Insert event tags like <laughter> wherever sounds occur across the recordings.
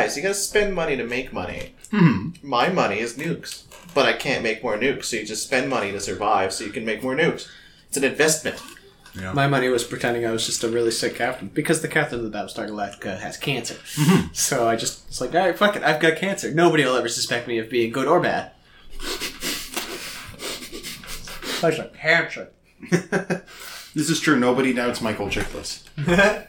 guys, you gotta spend money to make money. Hmm. My money is nukes, but I can't make more nukes, so you just spend money to survive, so you can make more nukes. It's an investment. Yeah. My money was pretending I was just a really sick captain because the captain of the Battlestar Galactica has cancer. <laughs> So I just it's like, all right, fuck it, I've got cancer. Nobody will ever suspect me of being good or bad. I got cancer. <laughs> This is true. Nobody doubts Michael Chiklis. <laughs>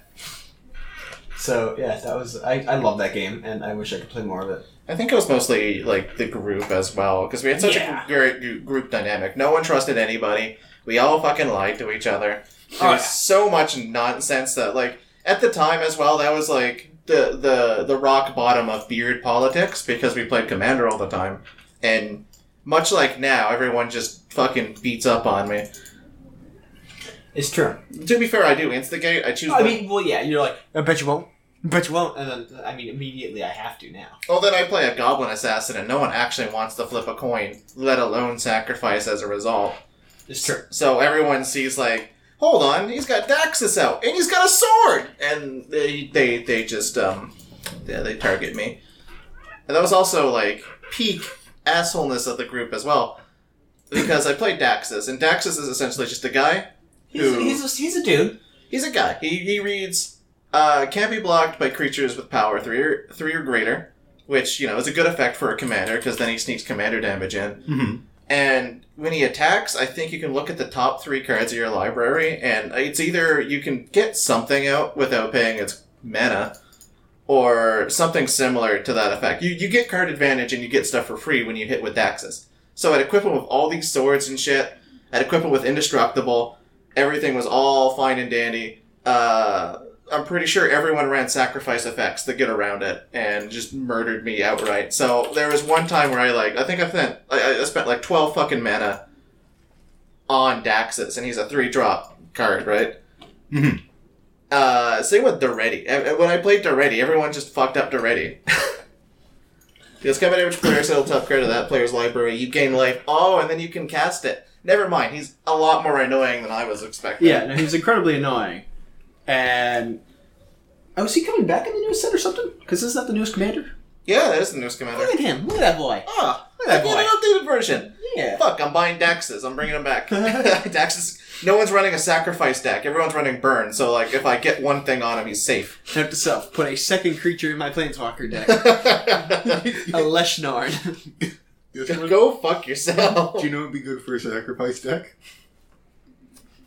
So yeah, that was I, I love that game and I wish I could play more of it. I think it was mostly like the group as well, because we had such Yeah. a great group dynamic. No one trusted anybody. We all fucking lied to each other. There Oh, was yeah. so much nonsense that, like, at the time as well, that was like the the the rock bottom of beard politics because we played Commander all the time, and much like now, everyone just fucking beats up on me. It's true. To be fair, I do instigate. I choose. I the- mean, well, yeah, you're like, I bet you won't. I bet you won't. And then, I mean, immediately I have to now. Well, then I play a goblin assassin, and no one actually wants to flip a coin, let alone sacrifice as a result. It's true. So everyone sees like, hold on, he's got Daxos out, and he's got a sword, and they they they just um, yeah, they target me. And that was also like peak assholeness of the group as well, because I played Daxos, and Daxos is essentially just a guy. He's, he's, a, he's a dude. He's a guy. He he reads uh, can't be blocked by creatures with power three or three or greater, which you know is a good effect for a commander because then he sneaks commander damage in. hmm And when he attacks, I think you can look at the top three cards of your library, and it's either you can get something out without paying its mana, or something similar to that effect. You, you get card advantage and you get stuff for free when you hit with Daxos. So I'd equip him with all these swords and shit. I'd equip him with Indestructible. Everything was all fine and dandy. Uh, I'm pretty sure everyone ran sacrifice effects to get around it and just murdered me outright. So there was one time where I like I think I spent I, I spent like twelve fucking mana on Daxos, and he's a three drop card, right? Mhm. Uh, same with Doretti. When I played Doretti, everyone just fucked up Doretti. Because coming damage player settle tough card of that player's library, you gain life. Oh, and then you can cast it. Never mind, he's a lot more annoying than I was expecting. Yeah, no, he's incredibly annoying. And. Oh, is he coming back in the newest set or something? Because isn't that the newest commander? Yeah, that is the newest commander. Look at him. Look at that boy. Ah, Look at that I get an updated version. Yeah. Fuck, I'm buying Daxos. I'm bringing them back. <laughs> <laughs> Daxos. No one's running a sacrifice deck. Everyone's running burn. So like, if I get one thing on him, he's safe. <laughs> Note to self: put a second creature in my planeswalker deck. a Leshnarn. Go fuck yourself. Do you know it'd be good for a sacrifice deck?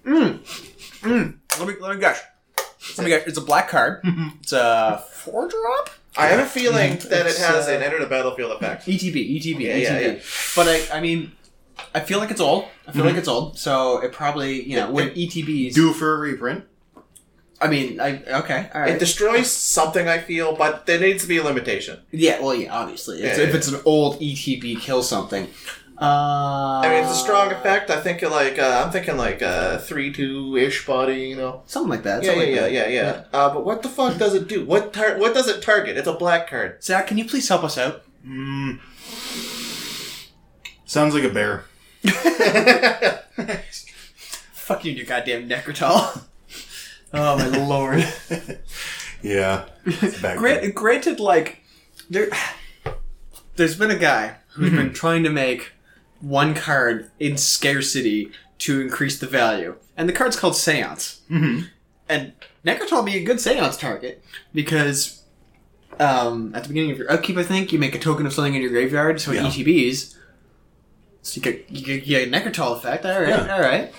Mm. Mm. Let me let me guess. Let me guess. It's a black card. It's a four drop. I have a feeling <laughs> that it It's, has uh, an enter the battlefield effect. ETB, ETB, Yeah, ETB. yeah, yeah. But I, I mean, I feel like it's old. I feel like it's old. So it probably, you know, when ETBs. Due for a reprint. I mean, I okay, all It right. destroys something, I feel, but there needs to be a limitation. yeah, well, yeah, obviously. It's, Yeah, if yeah. it's an old ETB, kill something. Uh, I mean, it's a strong effect. I think like uh, I'm thinking like a three two ish body, you know. something like that. Yeah, yeah, something yeah, like yeah, that. yeah. Uh, but what the fuck does it do? What tar- What does it target? It's a black card. Zach, can you please help us out? Mm. Sounds like a bear. <laughs> Fuck you and your goddamn Nekrataal. <laughs> oh my lord. <laughs> Yeah. It's a bad Grant, granted, like there, there's been a guy who's been trying to make one card in scarcity to increase the value, and the card's called Seance. hmm And Nekrataal be a good Seance target because um, at the beginning of your upkeep, I think you make a token of something in your graveyard, so Yeah. ETBs. So you get you get, you get a Nekrataal effect. All right, Yeah. all right.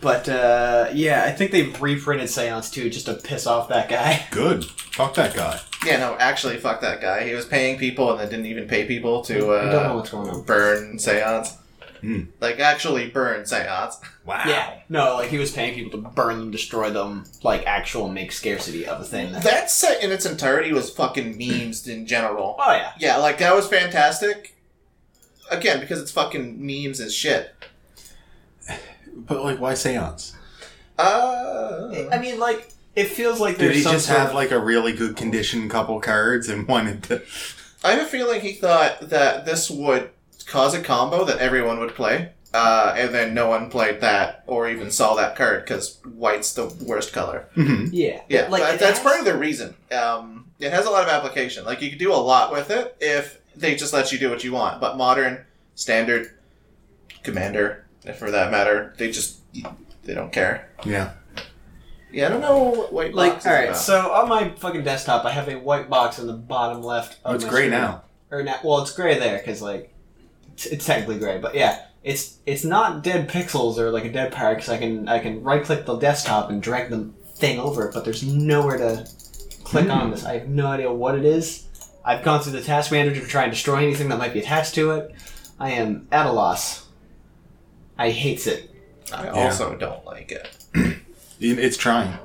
But uh, yeah, I think they've reprinted Seance too, just to piss off that guy. <laughs> Good. Fuck that guy. Yeah, no, actually, fuck that guy. He was paying people and then didn't even pay people to I don't know uh, what's going on. burn seance. Hmm. Like, actually burn seance. <laughs> Wow. Yeah, no, like he was paying people to burn them, destroy them, like actual make scarcity of a thing. That set in its entirety was fucking memes in general. Oh yeah, Yeah, like, that was fantastic. Again, because it's fucking memes and shit. But like, why seance? Uh, I mean, like it feels like Did there's he some just sort have of- like a really good condition couple cards and <laughs> wanted to? I have a feeling he thought that this would cause a combo that everyone would play. uh, and then no one played that or even saw that card because white's the worst color. hmm Yeah, Yeah, like that- it that's has- part of the reason. Um, it has a lot of application. Like you could do a lot with it if they just let you do what you want. But modern, standard, commander, for that matter, they just they don't care. Yeah. Yeah, I don't know what white Like, box is all right, about. so on my fucking desktop, I have a white box on the bottom left. Of Oh, it's my gray screen. now. Or not? Well, it's gray there because like it's, it's technically gray, but yeah, it's it's not dead pixels or like a dead part because I can I can right click the desktop and drag the thing over it, but there's nowhere to click Hmm. on this. I have no idea what it is. I've gone through the task manager to try and destroy anything that might be attached to it. I am at a loss. I hates it. I Yeah. also don't like it. <clears throat> It- It's trying.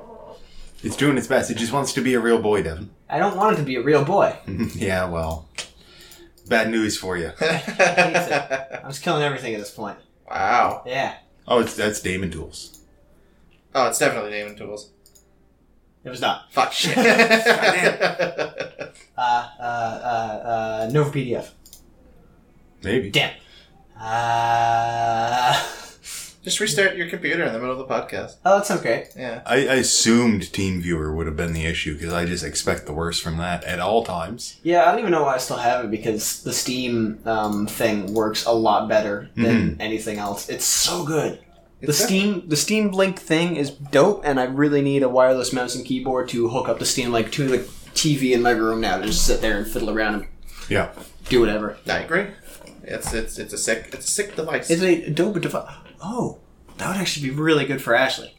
It's doing its best. It just wants to be a real boy, Devin. I don't want it to be a real boy. <laughs> yeah, well. Bad news for you. <laughs> I'm just killing everything at this point. wow. Yeah, Oh, it's that's Daemon Tools. Oh, it's definitely Daemon Tools. it was not. Fuck shit. <laughs> Uh, uh, uh, uh, Nova PDF. Maybe. Damn. Uh, <laughs> Just restart your computer in the middle of the podcast. oh, that okay. Yeah. I, I assumed TeamViewer would have been the issue because I just expect the worst from that at all times. Yeah, I don't even know why I still have it because the Steam um, thing works a lot better than anything else. It's so good. The It's Steam the Steam Link thing is dope, and I really need a wireless mouse and keyboard to hook up the Steam Link to the TV in my room now to just sit there and fiddle around and Yeah. do whatever. I agree. It's it's it's a sick it's a sick device. It's a dope device. Oh, that would actually be really good for Ashley.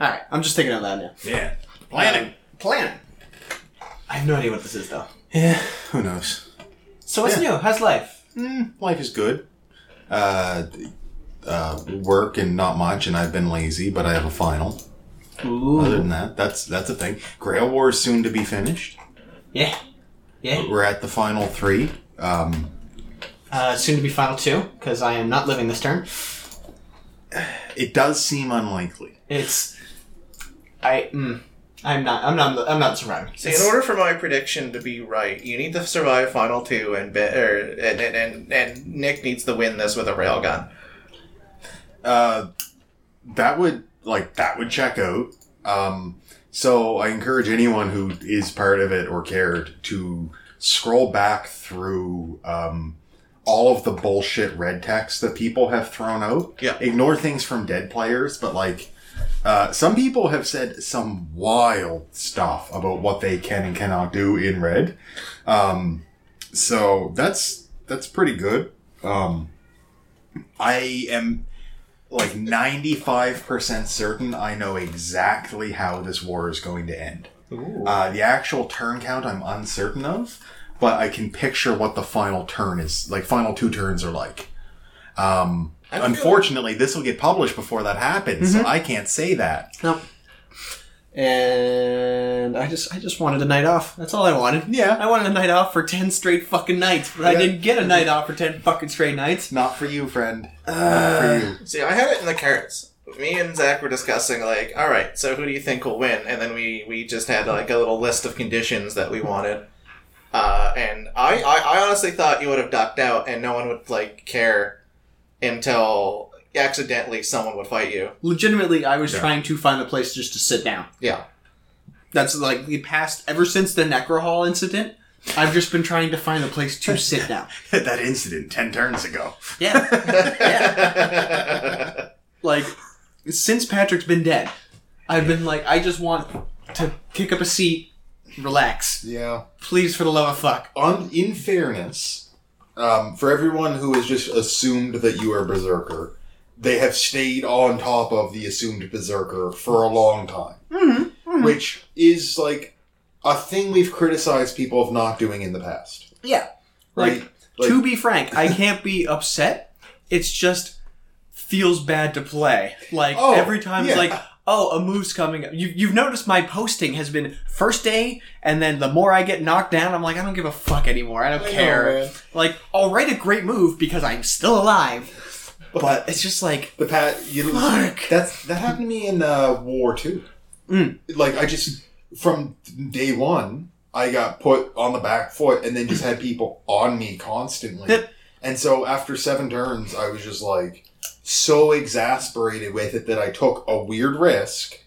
All right, I'm just thinking of that now. Yeah. Um, planning. I have no idea what this is though. Yeah. Who knows? So what's Yeah. new? How's life? Mm, life is good. Uh, uh, work and not much, and I've been lazy, but I have a final. Ooh. Other than that, that's that's a thing. Grail War is soon to be finished. Yeah. Yeah. We're at the final three. Um, Uh, soon to be final two because I am not living this turn. it does seem unlikely. It's. I. Mm, I'm not. I'm not. I'm not surviving. See, in order for my prediction to be right, you need to survive final two, and be, or, and, and and and Nick needs to win this with a railgun. Uh, that would like that would check out. Um, so I encourage anyone who is part of it or cared to scroll back through um, all of the bullshit red text that people have thrown out. Yeah. Ignore things from dead players, but like. Uh, some people have said some wild stuff about what they can and cannot do in red. Um, so that's that's pretty good. Um, I am like 95% certain I know exactly how this war is going to end. Uh, the actual turn count I'm uncertain of, but I can picture what the final turn is, like final two turns are like. Um, I feel- unfortunately, this will get published before that happens, Mm-hmm. so I can't say that. No. And I just, I just wanted a night off. That's all I wanted. Yeah. I wanted a night off for ten straight fucking nights, but I didn't get a night off for ten fucking straight nights. Not for you, friend. Uh, Not for you. See, I had it in the carrots Me and Zach were discussing like, all right, so who do you think will win? And then we we just had like a little list of conditions that we wanted. Uh, and I, I I honestly thought you would have ducked out, and no one would like care until accidentally someone would fight you. Legitimately, I was Yeah. trying to find a place just to sit down. Yeah. That's like the past, ever since the Necro Hall incident. I've just been trying to find a place to <laughs> sit down. that incident 10 turns ago. Yeah. yeah. <laughs> Like, since Patrick's been dead, I've been like, I just want to kick up a seat, relax. Yeah. Please, for the love of fuck. on in fairness, um, for everyone who has just assumed that you are berserker, they have stayed on top of the assumed berserker for a long time, which is like a thing we've criticized people of not doing in the past. Yeah. Right? Like, Like- to be frank, I <laughs> can't be upset. It's just feels bad to play. Like Oh, every time yeah. it's like, oh, a move's coming up. You, you've noticed my posting has been first day, and then the more I get knocked down, I'm like, I don't give a fuck anymore. I don't I care. man. like, I'll write a great move because I'm still alive. But it's just like, The pat you Fuck. that's that happened to me in uh, War Two. Mm. Like I just from day one, I got put on the back foot, and then just had people on me constantly. Yep. And so after seven turns, I was just like, so exasperated with it that I took a weird risk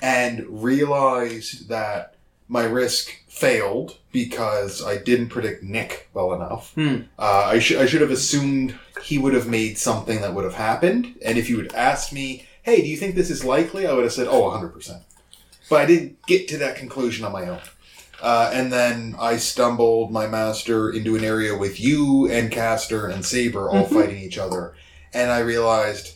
and realized that my risk failed because I didn't predict Nick well enough. Hmm. Uh, I should I should have assumed he would have made something that would have happened. And if you had asked me, "Hey, do you think this is likely?" I would have said, "Oh, 100 percent." But I didn't get to that conclusion on my own. Uh, and then I stumbled my master into an area with you and Caster and Saber all Mhm. fighting each other, and I realized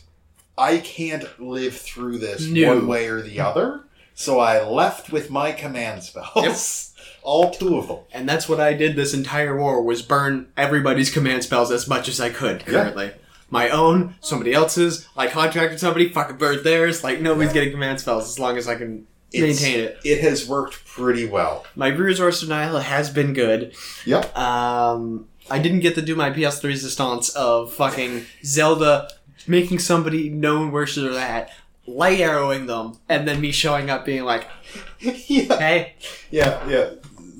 I can't live through this No. one way or the other. So I left with my command spells, <laughs> all two of them. And that's what I did this entire war was burn everybody's command spells as much as I could Yeah. currently. My own, somebody else's, I contracted somebody, fucking burned theirs, like nobody's getting command spells as long as I can maintain it. It has worked pretty well. My resource denial has been good. Yep. Um, I didn't get to do my PS3 resistance of fucking Zelda making somebody known where they're at, light arrowing them, and then me showing up being like, <laughs> yeah. hey, Yeah, yeah.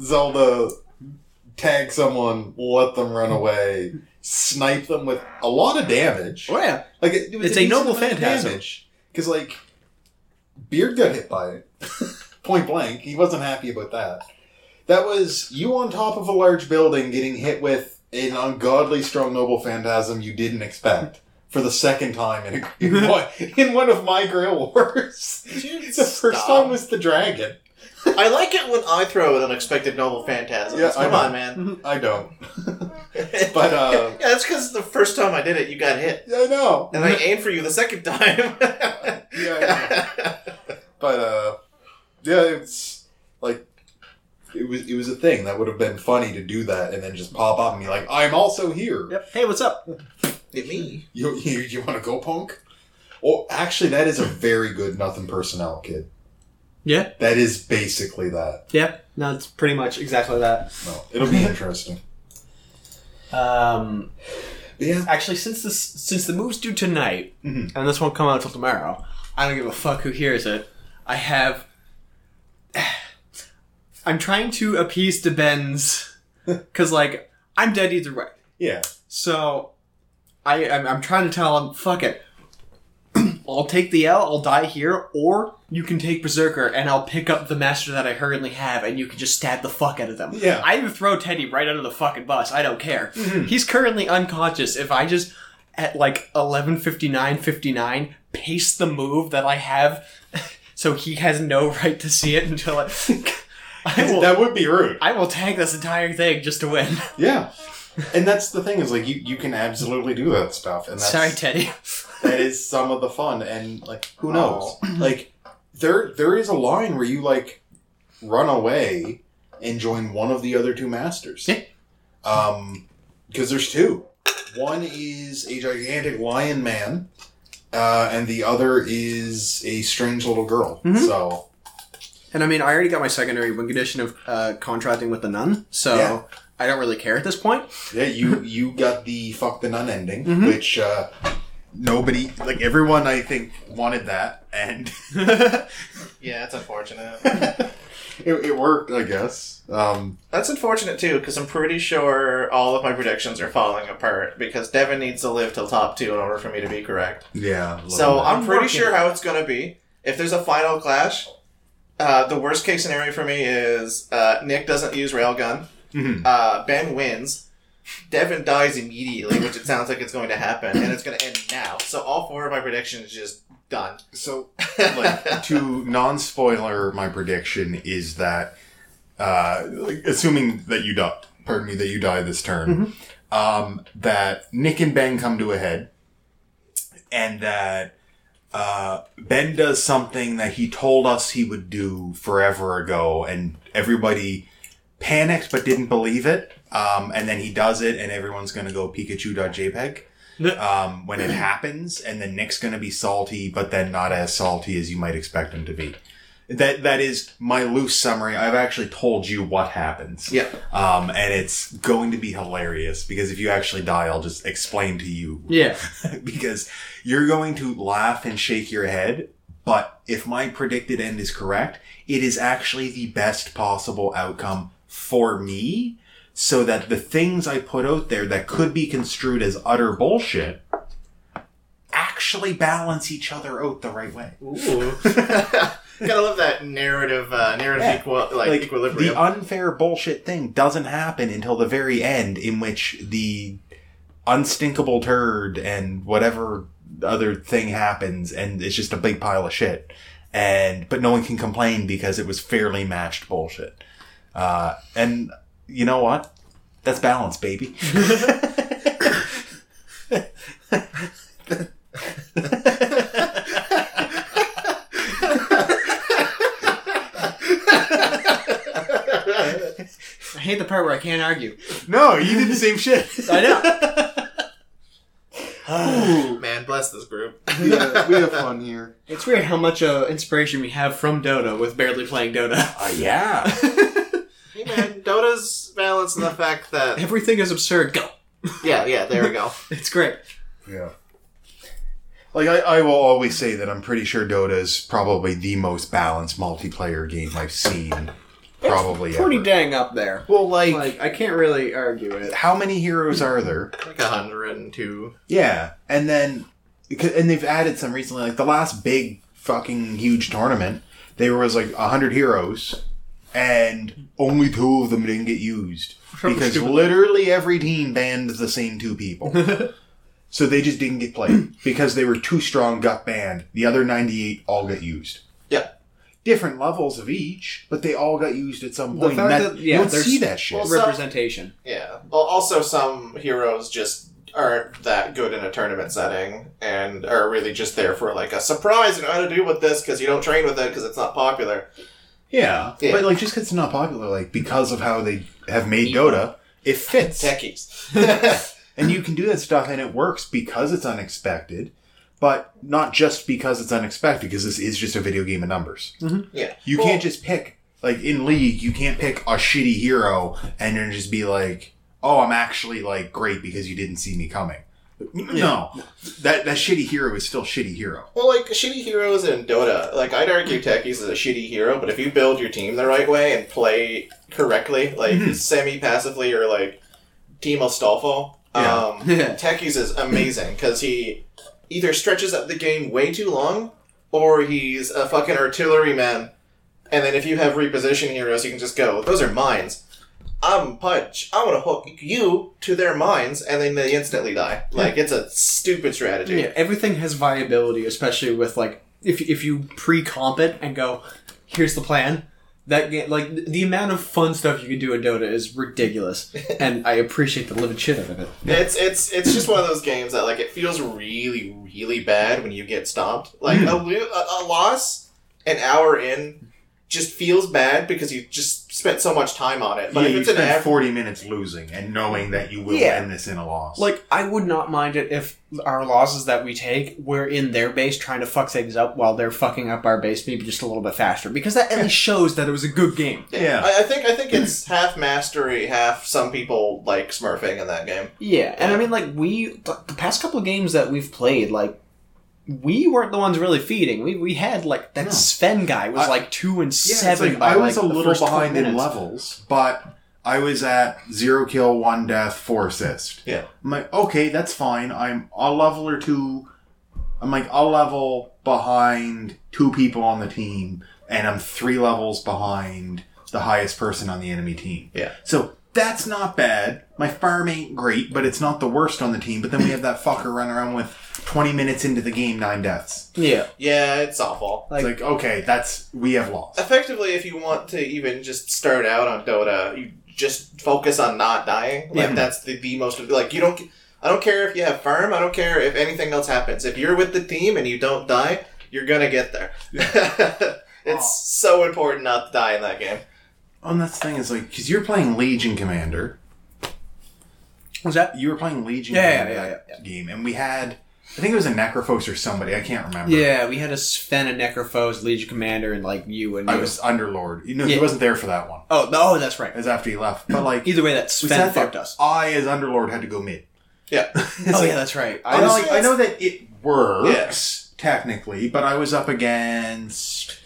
Zelda tag someone, let them run away, snipe them with a lot of damage. oh yeah, Like it, it was It's a noble phantasm. damage. Because like Beard got hit by it, <laughs> point blank. He wasn't happy about that. That was you on top of a large building getting hit with an ungodly strong noble phantasm you didn't expect for the second time in, a, <laughs> in, one, in one of my Grail Wars. Dude, <laughs> the first time was the dragon. I like it when I throw an unexpected noble phantasm. Yeah, Come on, man. I don't. But, uh, yeah, that's because the first time I did it, you got hit, I know. and I aimed for you the second time. Yeah, But uh yeah, it's like it was it was a thing that would have been funny to do that and then just pop up and be like, I'm also here. yep. Hey, what's up? It me. <laughs> You you, you wanna go punk? Oh actually that is a very good nothing personnel kid. Yeah, That is basically that. yeah. No, it's pretty much exactly that. No, it'll be interesting. <laughs> Um, But yeah. actually, since this since the move's due tonight, Mhm. and this won't come out until tomorrow, I don't give a fuck who hears it. I have. <sighs> I'm trying to appease the Benz, because <laughs> like I'm dead either way. Yeah. So, I I'm, I'm trying to tell him, fuck it. <clears throat> I'll take the L. I'll die here, or you can take Berserker, and I'll pick up the master that I currently have, and you can just stab the fuck out of them. Yeah. I even throw Teddy right under the fucking bus. I don't care. Mhm. He's currently unconscious. If I just at like 11:59, 59 paste the move that I have, <laughs> so he has no <laughs> right to see it until I. <laughs> I will, that would be rude. I will tag this entire thing just to win. <laughs> Yeah. And that's the thing is like you, you can absolutely do that stuff and that's Sorry, Teddy. that is some of the fun and like who knows like there there is a line where you like run away and join one of the other two masters Yeah. um because there's two one is a gigantic lion man uh, and the other is a strange little girl Mhm. so And I mean, I already got my secondary win condition of uh, contracting with the nun, so Yeah. I don't really care at this point. yeah you you got the fuck the nun ending Mhm. which uh nobody like everyone i think wanted that and <laughs> Yeah, it's unfortunate. <laughs> it, it worked i guess um That's unfortunate too, because I'm pretty sure all of my predictions are falling apart because Devin needs to live till top two in order for me to be correct. Yeah. So bit. I'm I'm pretty sure how it's going to be. If there's a final clash, uh, the worst case scenario for me is uh, Nick doesn't use railgun, Mhm. uh, Ben wins, Devin dies immediately, which it sounds like it's going to happen, and it's going to end now. So all four of my predictions just done. So, <laughs> like, to non-spoiler, my prediction is that, uh, like, assuming that you die, pardon me, that you die this turn, um, that Nick and Ben come to a head, and that uh, Ben does something that he told us he would do forever ago, and everybody panicked but didn't believe it. Um, and then he does it, and everyone's going to go Pikachu.jpg um, when it happens, and then Nick's going to be salty, but then not as salty as you might expect him to be. That that is my loose summary. I've actually told you what happens. Yeah. Um, and it's going to be hilarious because if you actually die, I'll just explain to you Yeah. <laughs> because you're going to laugh and shake your head. But if my predicted end is correct, it is actually the best possible outcome for me so that the things I put out there that could be construed as utter bullshit actually balance each other out the right way. Ooh. <laughs> Gotta love that narrative, uh, narrative Yeah. equal, like, equilibrium. the unfair bullshit thing doesn't happen until the very end, in which the unstinkable turd and whatever other thing happens, and it's just a big pile of shit. And but no one can complain because it was fairly matched bullshit. Uh, and you know what? That's balance, baby. I hate the part where I can't argue. no, you did the same shit. I know. <sighs> Ooh, man, bless this group. we, have, we have fun here. It's weird how much uh, inspiration we have from Dota with barely playing Dota. Uh, yeah. hey, man, Dota's balance in the fact that. <laughs> Everything is absurd. Go. Yeah, yeah, there we go. <laughs> It's great. Yeah. Like I, I will always say that I'm pretty sure Dota is probably the most balanced multiplayer game I've seen. Probably Pretty ever. dang up there. well, like, Like I can't really argue it. how many heroes are there? Like a hundred and two. Yeah, and then because- and they've added some recently. Like the last big fucking huge tournament, there was like hundred heroes, and only two of them didn't get used <laughs> because literally every team banned the same two people. <laughs> So they just didn't get played <clears throat> because they were too strong, got banned. The other 98 all got used. Yeah. Different levels of each, but they all got used at some point. fact And that- that- you yeah, don't there's- see that shit. Well, so- Representation. Yeah. Well, also some heroes just aren't that good in a tournament setting and are really just there for like a surprise. You know how to do with this because you don't train with it because it's not popular. Yeah. Yeah. But like just because it's not popular, like because of how they have made Dota, it fits. Techies. <laughs> and you can do that stuff and it works because it's unexpected. But not just because it's unexpected, because this is just a video game of numbers. Mm-hmm. yeah. You Well, can't just pick like in League. You can't pick a shitty hero and then just be like, "Oh, I'm actually like great because you didn't see me coming." No, that that shitty hero is still shitty hero. Well, like shitty heroes in Dota, like I'd argue Techies is a shitty hero, but if you build your team the right way and play correctly, like Mhm. semi passively or like Team Astolfo, Yeah. um, <laughs> Techies is amazing because he either stretches up the game way too long or he's a fucking artilleryman. And then if you have reposition heroes, you can just go, those are mines. I'm Punch. I want to hook you to their minds, and then they instantly die. Like, it's a stupid strategy. Yeah, everything has viability, especially with like if if you pre-comp it and go, here's the plan. That game, like the amount of fun stuff you can do in Dota is ridiculous, <laughs> and I appreciate the living shit out of it. It's it's it's just one of those games that like it feels really really bad when you get stomped. Like Hmm. a, lo- a, a loss an hour in just feels bad because you just spent so much time on it. But yeah, if you it's an spend average, forty minutes losing and knowing that you will Yeah. end this in a loss. Like I would not mind it if our losses that we take we're in their base trying to fuck things up while they're fucking up our base maybe just a little bit faster because that at least shows that it was a good game. Yeah. I, I think I think it's <clears throat> half mastery, half some people like smurfing in that game. Yeah, and I mean, like we the the past couple of games that we've played, like we weren't the ones really feeding. We we had like that No. Sven guy was I- like two and Yeah, seven. like, by, I was like, a little behind in levels, but I was at zero kill, one death, four assist. Yeah. I'm like, okay, that's fine. I'm a level or two. I'm like a level behind two people on the team, and I'm three levels behind the highest person on the enemy team. Yeah. So that's not bad. My farm ain't great, but it's not the worst on the team. But then we have that fucker run around with 20 minutes into the game, nine deaths. Yeah, Yeah, it's awful. It's like, okay, that's, we have lost. Effectively, if you want to even just start out on Dota, you just focus on not dying. Like Yeah. that's the, the most like you don't. I don't care if you have farm. I don't care if anything else happens. If you're with the team and you don't die, you're gonna get there. <laughs> it's so important not to die in that game. Oh, and that's the thing is like, because you're playing Legion Commander. was that? You were playing Legion Yeah, yeah, yeah, that game, and we had, I think it was a Necrophos or somebody, I can't remember. Yeah, we had a Sven and Necrophos, Legion Commander, and like you and I you. was Underlord. You know, Yeah. he wasn't there for that one. Oh, no, oh, that's right. It was after he left. But like, Either way, that Sven there. fucked us. I, as Underlord, had to go mid. Yeah. <laughs> Oh yeah, that's right. I I know, was, like, I know that it works technically, but I was up against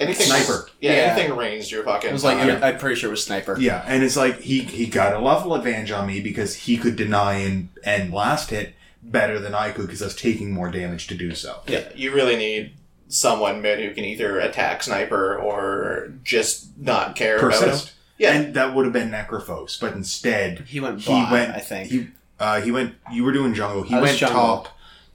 Anything Sniper. Yeah, Yeah. anything ranged, you're fucking. it was like fine. I'm pretty sure it was sniper. yeah, and it's like he he got a level advantage on me because he could deny and and last hit, better than I could because I was taking more damage to do so. Yeah, you really need someone mid who can either attack sniper or just not care about him. Yeah. And that would have been Necrophos, but instead He went he went I think. He uh, he went you were doing jungle. He I went jungle. top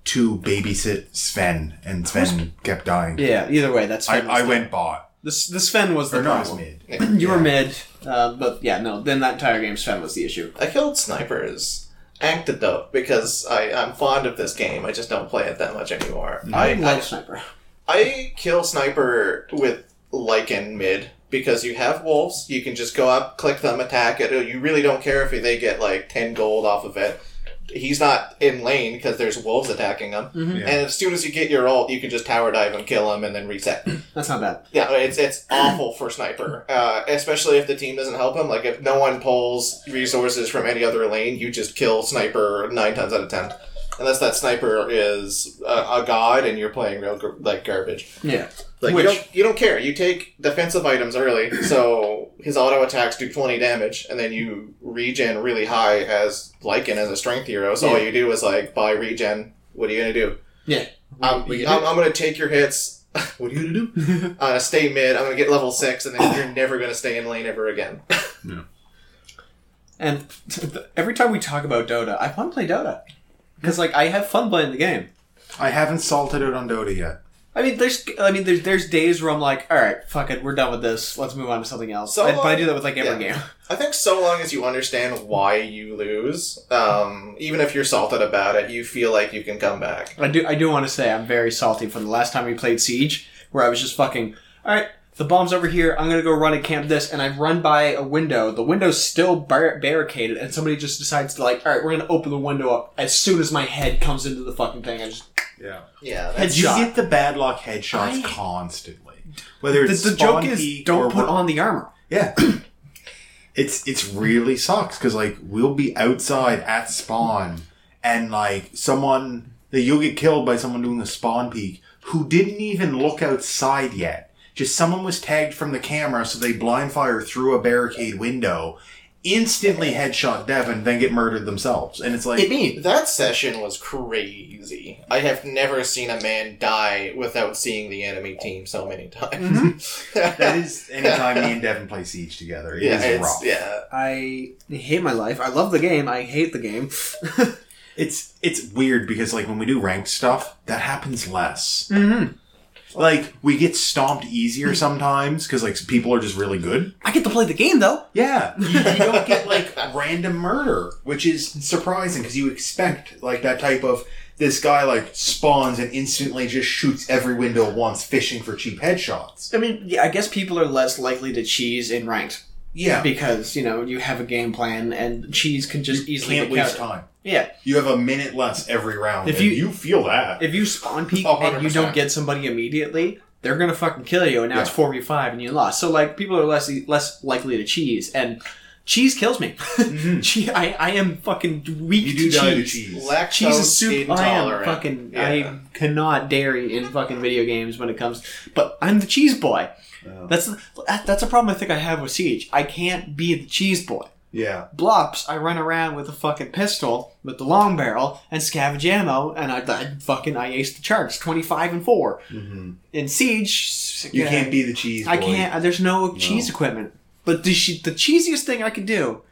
to babysit Sven and Sven kept dying. yeah, either way, that's I, fine. I went bot. The, S- the Sven was the Or no, it was problem. mid. <clears throat> You were mid, uh, but yeah, no. Then that entire game, Sven was the issue. I killed snipers antidote because I, I'm fond of this game. I just don't play it that much anymore. I I, love sniper. I kill sniper with Lycan mid because you have wolves. You can just go up, click them, attack it. You really don't care if they get like 10 gold off of it. He's not in lane because there's wolves attacking him. Yeah. And as soon as you get your ult, you can just tower dive and kill him and then reset. <clears throat> That's not bad. Yeah, it's it's awful for sniper, uh, especially if the team doesn't help him. Like if no one pulls resources from any other lane, you just kill sniper nine times out of ten, unless that sniper is a, a god and you're playing real gar- like garbage. Yeah. Like Which- you don't you don't care. You take defensive items early, so his auto attacks do twenty damage, and then you regen really high as Lycan as a strength hero. So all Yeah. you do is like buy regen. What are you gonna do? Yeah. Um, We- we I'm, I'm gonna take your hits. <laughs> what are you gonna do? <laughs> uh, stay mid. I'm gonna get level six, and then you're never gonna stay in lane ever again. Yeah. And every time we talk about Dota, I want to play Dota because like I have fun playing the game. I haven't salted out on Dota yet. I mean, there's, I mean, there's, there's days where I'm like, all right, fuck it, we're done with this. Let's move on to something else. So, I, but I do that with like every yeah. game. I think so long as you understand why you lose, um, even if you're salted about it, you feel like you can come back. I do, I do want to say I'm very salty from the last time we played Siege, where I was just fucking, all right, the bomb's over here. I'm gonna go run and camp this, and I run by a window. The window's still bar- barricaded, and somebody just decides to like, all right, we're gonna open the window up. As soon as my head comes into the fucking thing, I just Yeah. Yeah, Head that's, You Headshot. get the bad luck headshots I- constantly. Whether the, it's the spawn joke is peek don't or put what- on the armor. Yeah. <clears throat> it's it's really sucks because like we'll be outside at spawn and like someone that you'll get killed by someone doing a spawn peek who didn't even look outside yet. Just someone was tagged from the camera, so they blind fire through a barricade window, instantly headshot Devon, then get murdered themselves. And it's like It me. that session was crazy. I have never seen a man die without seeing the enemy team so many times. <laughs> that is anytime me and Devon play Siege together. It is yeah, it's, rough. yeah. I hate my life. I love the game. I hate the game. <laughs> It's it's weird because like when we do ranked stuff, that happens less. mm-hmm. Like we get stomped easier sometimes because like people are just really good. I get to play the game though. Yeah, you, you don't get like random murder, which is surprising because you expect like that type of this guy like spawns and instantly just shoots every window once, fishing for cheap headshots. I mean, yeah, I guess people are less likely to cheese in ranked Yeah, because you know you have a game plan and cheese can just you easily can't waste time. Yeah, You have a minute less every round. If you- you feel that, if you spawn <laughs> peek and you don't get somebody immediately, they're gonna fucking kill you, and now it's four v five and you lost. So like people are less less likely to cheese, and cheese kills me. <laughs> Che- I I am fucking weak you to do cheese. die to cheese. Lactose Cheese is soup. I am fucking. Yeah. I cannot dairy in fucking video games when it comes. But I'm the cheese boy. Oh. That's that- that's a problem I think I have with Siege. I can't be the cheese boy. Yeah, Blops, I run around with a fucking pistol with the long barrel and scavenge ammo, and I, I fucking I ace the charts twenty five and four. hmm In Siege, you yeah, can't be the cheese. I can't. There's no, cheese equipment. But the sh- the cheesiest thing I could do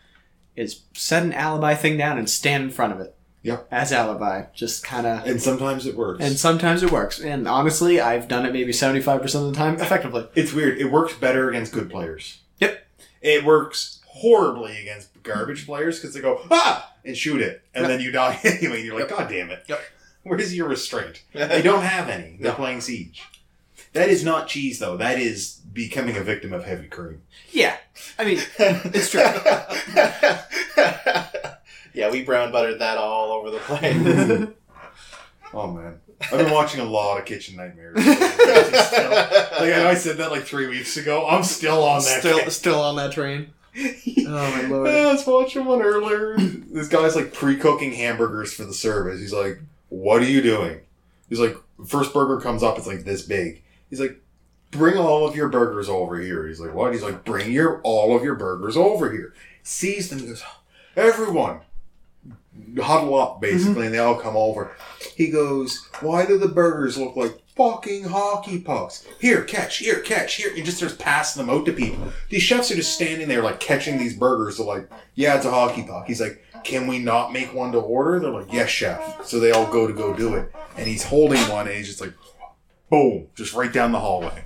is set an alibi thing down and stand in front of it. Yep. As alibi, just kind of. And sometimes it works. And sometimes it works. And honestly, I've done it maybe 75% of the time effectively. It's weird. It works better against good players. Yep. It works horribly against garbage players because they go ah and shoot it, and Yep. then you die <laughs> anyway. And you're like, God damn it! Yep. <laughs> Where's your restraint? <laughs> They don't have any. They're No. playing siege. That is not cheese, though. That is becoming a victim of heavy cream. Yeah. I mean, it's true. <laughs> yeah, we brown buttered that all over the place. <laughs> Oh man, I've been watching a lot of Kitchen Nightmares. <laughs> Still- like I know I said that like three weeks ago. I'm still on that. still, kick. still on that train. Oh my lord. Yeah, I was watching one earlier. This guy's like pre-cooking hamburgers for the service. He's like, "What are you doing?" He's like, first burger comes up, it's like this big. He's like, "Bring all of your burgers over here." He's like, "What?" He's like, "Bring your all of your burgers over here." Sees them, he goes, "Everyone, huddle up basically, mm-hmm. and they all come over. He goes, "Why do the burgers look like fucking hockey pucks? Here, catch, here, catch, here." And just starts passing them out to people. These chefs are just standing there like catching these burgers. They're like, "Yeah, it's a hockey puck." He's like, "Can we not make one to order?" They're like, "Yes, chef." So they all go to go do it, and he's holding one, and he's just like, boom, just right down the hallway.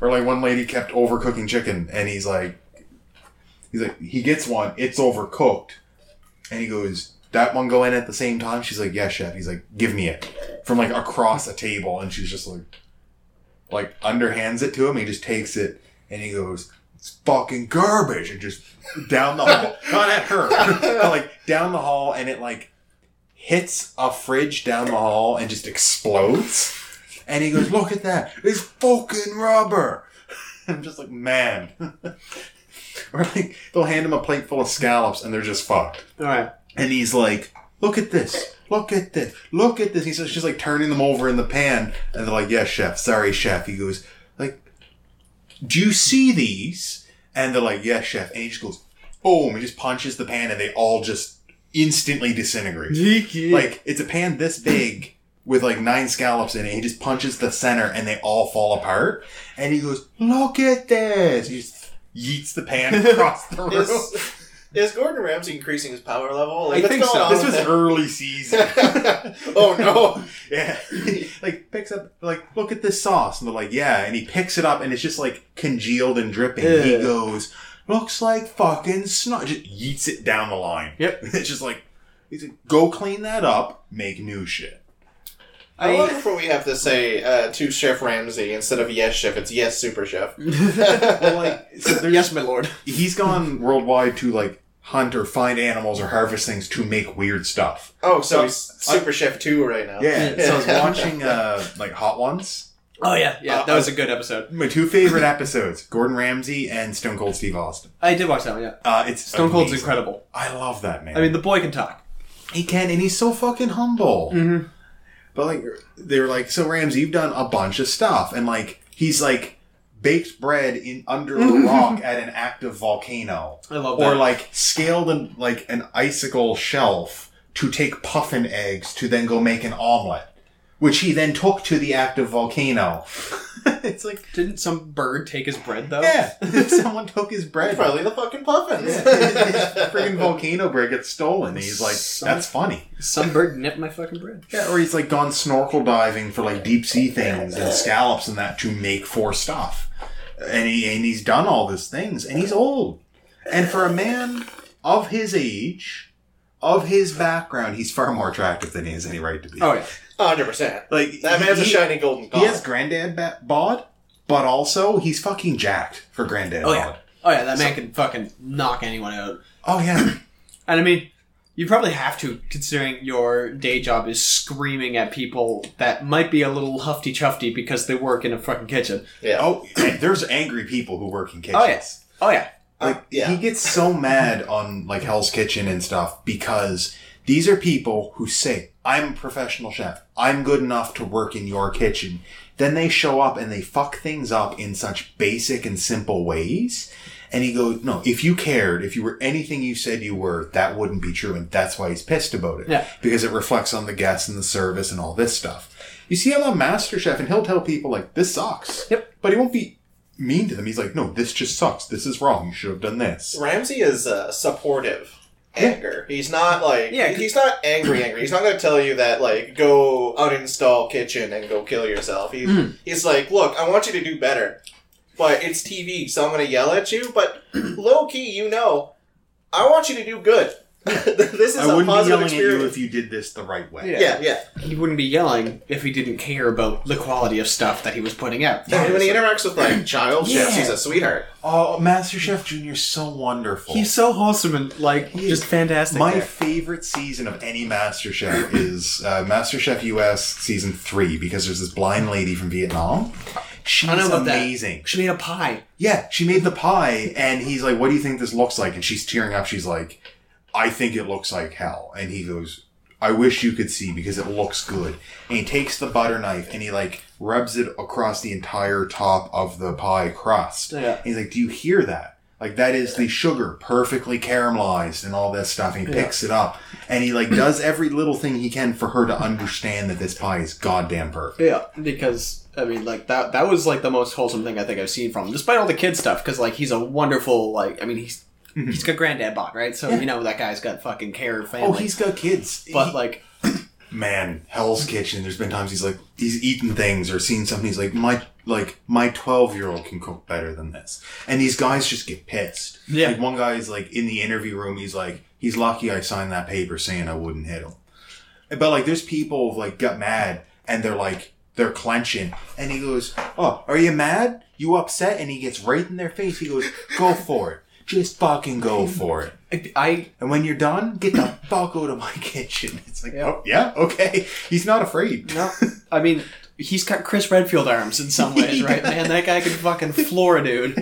Or like one lady kept overcooking chicken, and he's like, he's like, he gets one, it's overcooked, and he goes, that one go in at the same time. She's like, yeah, chef. He's like, give me it from like across a table, and she's just like, like underhands it to him. He just takes it, and he goes, it's fucking garbage, and just down the hall, <laughs> not at her, but like down the hall, and it like hits a fridge down the hall and just explodes. And he goes, look at that. It's fucking rubber. <laughs> I'm just like, man. <laughs> or like, they'll hand him a plate full of scallops and they're just fucked. All right. And he's like, look at this. Look at this. Look at this. He's just like turning them over in the pan. And they're like, yes, chef. Sorry, chef. He goes, like, do you see these? And they're like, yes, chef. And he just goes, boom. He just punches the pan and they all just instantly disintegrate. Like, it's a pan this big with like nine scallops in it. He just punches the center and they all fall apart. And he goes, look at this. He just yeets the pan <laughs> across the room. Is, is Gordon Ramsay increasing his power level? Like, I what's think going so. on This with was him? early season. <laughs> oh no! <laughs> Yeah. like picks up like look at this sauce and they're like, yeah, and he picks it up and it's just like congealed and dripping. He goes, Looks like fucking snot just yeets it down the line. Yep. It's just like he's like, go clean that up, make new shit. I I, love it when we have to say uh, to Chef Ramsay instead of yes chef, it's yes super chef. <laughs> Well, like so there's yes, my lord. <laughs> he's gone worldwide to like hunt or find animals or harvest things to make weird stuff. Oh, so So- he's super chef two right now. Yeah. so I was watching uh like Hot Ones. Oh yeah, yeah. Uh, that was a good episode. My two favorite episodes, Gordon Ramsay and Stone Cold Steve Austin. I did watch that one. Yeah. Uh, it's Stone Cold's amazing. incredible. I love that man. I mean, the boy can talk. he can, and he's so fucking humble. Mm-hmm. But like, they were like, "So Ramsay, you've done a bunch of stuff," and like, he's like baked bread in under a <laughs> rock at an active volcano, I love that. or like scaled an, like an icicle shelf to take puffin eggs to then go make an omelet, which he then took to the active volcano. <laughs> it's like, Didn't some bird take his bread though? yeah, <laughs> <laughs> someone took his bread. Probably the fucking puffins. Yeah. His friggin' volcano bread gets stolen. And he's like, Some- that's funny. Some bird nipped my fucking bread. Yeah, or he's like gone snorkel diving for like deep sea things and scallops and that to make for stuff. And he and he's done all these things and he's old. And for a man of his age, of his background, he's far more attractive than he has any right to be. Oh yeah. Hundred percent. like That man's a he, shiny golden He has granddad ba- bod, but also he's fucking jacked for granddad Oh, yeah. Oh yeah. That man can fucking knock anyone out. Oh yeah. <clears throat> And I mean, you probably have to, considering your day job is screaming at people that might be a little hufty chufty because they work in a fucking kitchen. yeah. oh, there's angry people who work in kitchens. Oh yes. Oh yeah. Like Uh, yeah. he gets so mad on like Hell's Kitchen and stuff because these are people who say, "I'm a professional chef. I'm good enough to work in your kitchen." Then they show up and they fuck things up in such basic and simple ways. And he goes, "No, if you cared, if you were anything you said you were, that wouldn't be true." And that's why he's pissed about it. Yeah. Because it reflects on the guests and the service and all this stuff. You see him on MasterChef and he'll tell people like, "This sucks." Yep. But he won't be mean to them. He's like, "No, this just sucks. This is wrong. You should have done this." Ramsay is uh, supportive anger. He's not like Yeah, he's not angry angry. He's not going to tell you that like go uninstall kitchen and go kill yourself. He's Mm. he's like, look, I want you to do better, but it's TV, so I'm going to yell at you. But <clears throat> low key, you know, I want you to do good. <laughs> this is I a wouldn't be positive yelling at you experience. if you did this the right way. Yeah. yeah, yeah. He wouldn't be yelling if he didn't care about the quality of stuff that he was putting out. And when he interacts with like child chefs, Yeah. he's a sweetheart. Oh, Master Chef Junior's so wonderful. He's so wholesome and like just fantastic. My there. favorite season of any Master Chef is uh, MasterChef US season three because there's this blind lady from Vietnam. She's I know about that. amazing. She made a pie. Yeah, she made the pie, and he's like, "What do you think this looks like?" And she's tearing up. She's like, "I think it looks like hell." And he goes, "I wish you could see because it looks good." And he takes the butter knife and he like rubs it across the entire top of the pie crust. Yeah. And he's like, "Do you hear that?" Like that is the sugar perfectly caramelized and all this stuff. And he Yeah. picks it up and he like does every little thing he can for her to understand that this pie is goddamn perfect. Yeah, because I mean, like that that was like the most wholesome thing I think I've seen from him, despite all the kid stuff. Because like he's a wonderful like I mean he's Mhm. he's got granddad bod right, so Yeah. you know that guy's got fucking care of family. Oh, he's got kids. but He- like <clears throat> man, Hell's Kitchen. There's been times he's like he's eaten things or seen something. He's like my like my twelve year old can cook better than this, and these guys just get pissed. Yeah. like one guy is like in the interview room. He's like he's lucky I signed that paper saying I wouldn't hit him. But like there's people who like got mad and they're like they're clenching, and he goes, "Oh, are you mad? You upset?" And he gets right in their face. He goes, "Go for it." Just fucking go for it. I And when you're done, get the <laughs> fuck out of my kitchen. <laughs> It's like, Yeah. oh, yeah, okay. He's not afraid. no, I mean he's got Chris Redfield arms in some ways, <laughs> right, man? That guy can fucking floor a dude.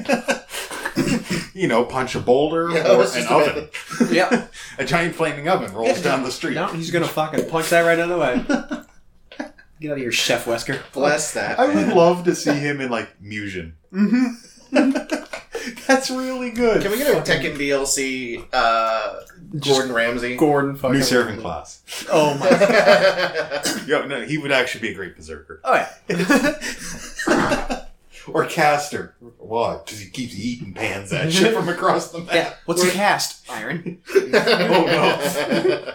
You know, punch a boulder Yeah, or an oven. about- Yeah, A giant flaming oven rolls down the street. no, he's gonna fucking punch that right out of the way. Get out of here, Chef Wesker. Bless that. I would love to see him in like Musion. Mm-hmm. <laughs> That's really good. Can we get a Tekken DLC? Uh, Gordon Ramsay. Gordon fucking New serving class. Oh my. <laughs> god. Yo, no, he would actually be a great berserker. Oh yeah. <laughs> Or caster. Why? Because he keeps eating pans that shit from across the map. Yeah. What's a cast? Iron. Oh, no.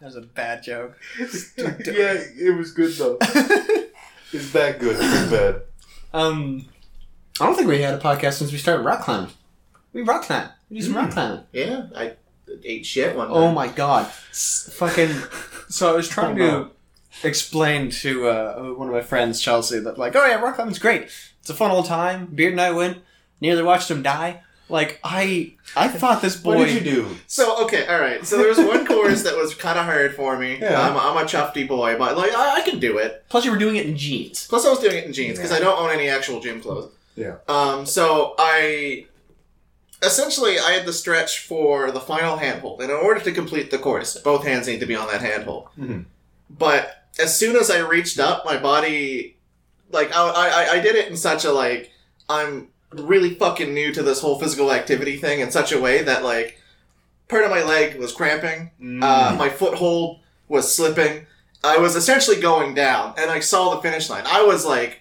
That was a bad joke. yeah, it was good though. It's that good. It's bad. Um, I don't think we had a podcast since we started rock climbing. We rock climb. We do some rock climbing. yeah, I ate shit one Oh time. Oh my god. S- fucking. So I was <laughs> trying Oh, to explain to uh, one of my friends, Chelsea, that like, oh yeah, rock climbing's great. It's a fun old time. Beard and I went. Nearly watched him die. Like I, I thought this boy. What did you do? So okay, all right. So there was one course that was kind of hard for me. Yeah. I'm, I'm a chufty boy, but like I, I can do it. Plus, you were doing it in jeans. Plus, I was doing it in jeans because I don't own any actual gym clothes. Yeah. Um. So I essentially I had the stretch for the final handhold, and in order to complete the course, both hands need to be on that handhold. Mhm. But as soon as I reached up, my body, like I, I, I did it in such a like I'm really fucking new to this whole physical activity thing in such a way that like part of my leg was cramping, Mm. uh, my foothold was slipping. I was essentially going down, and I saw the finish line. I was like,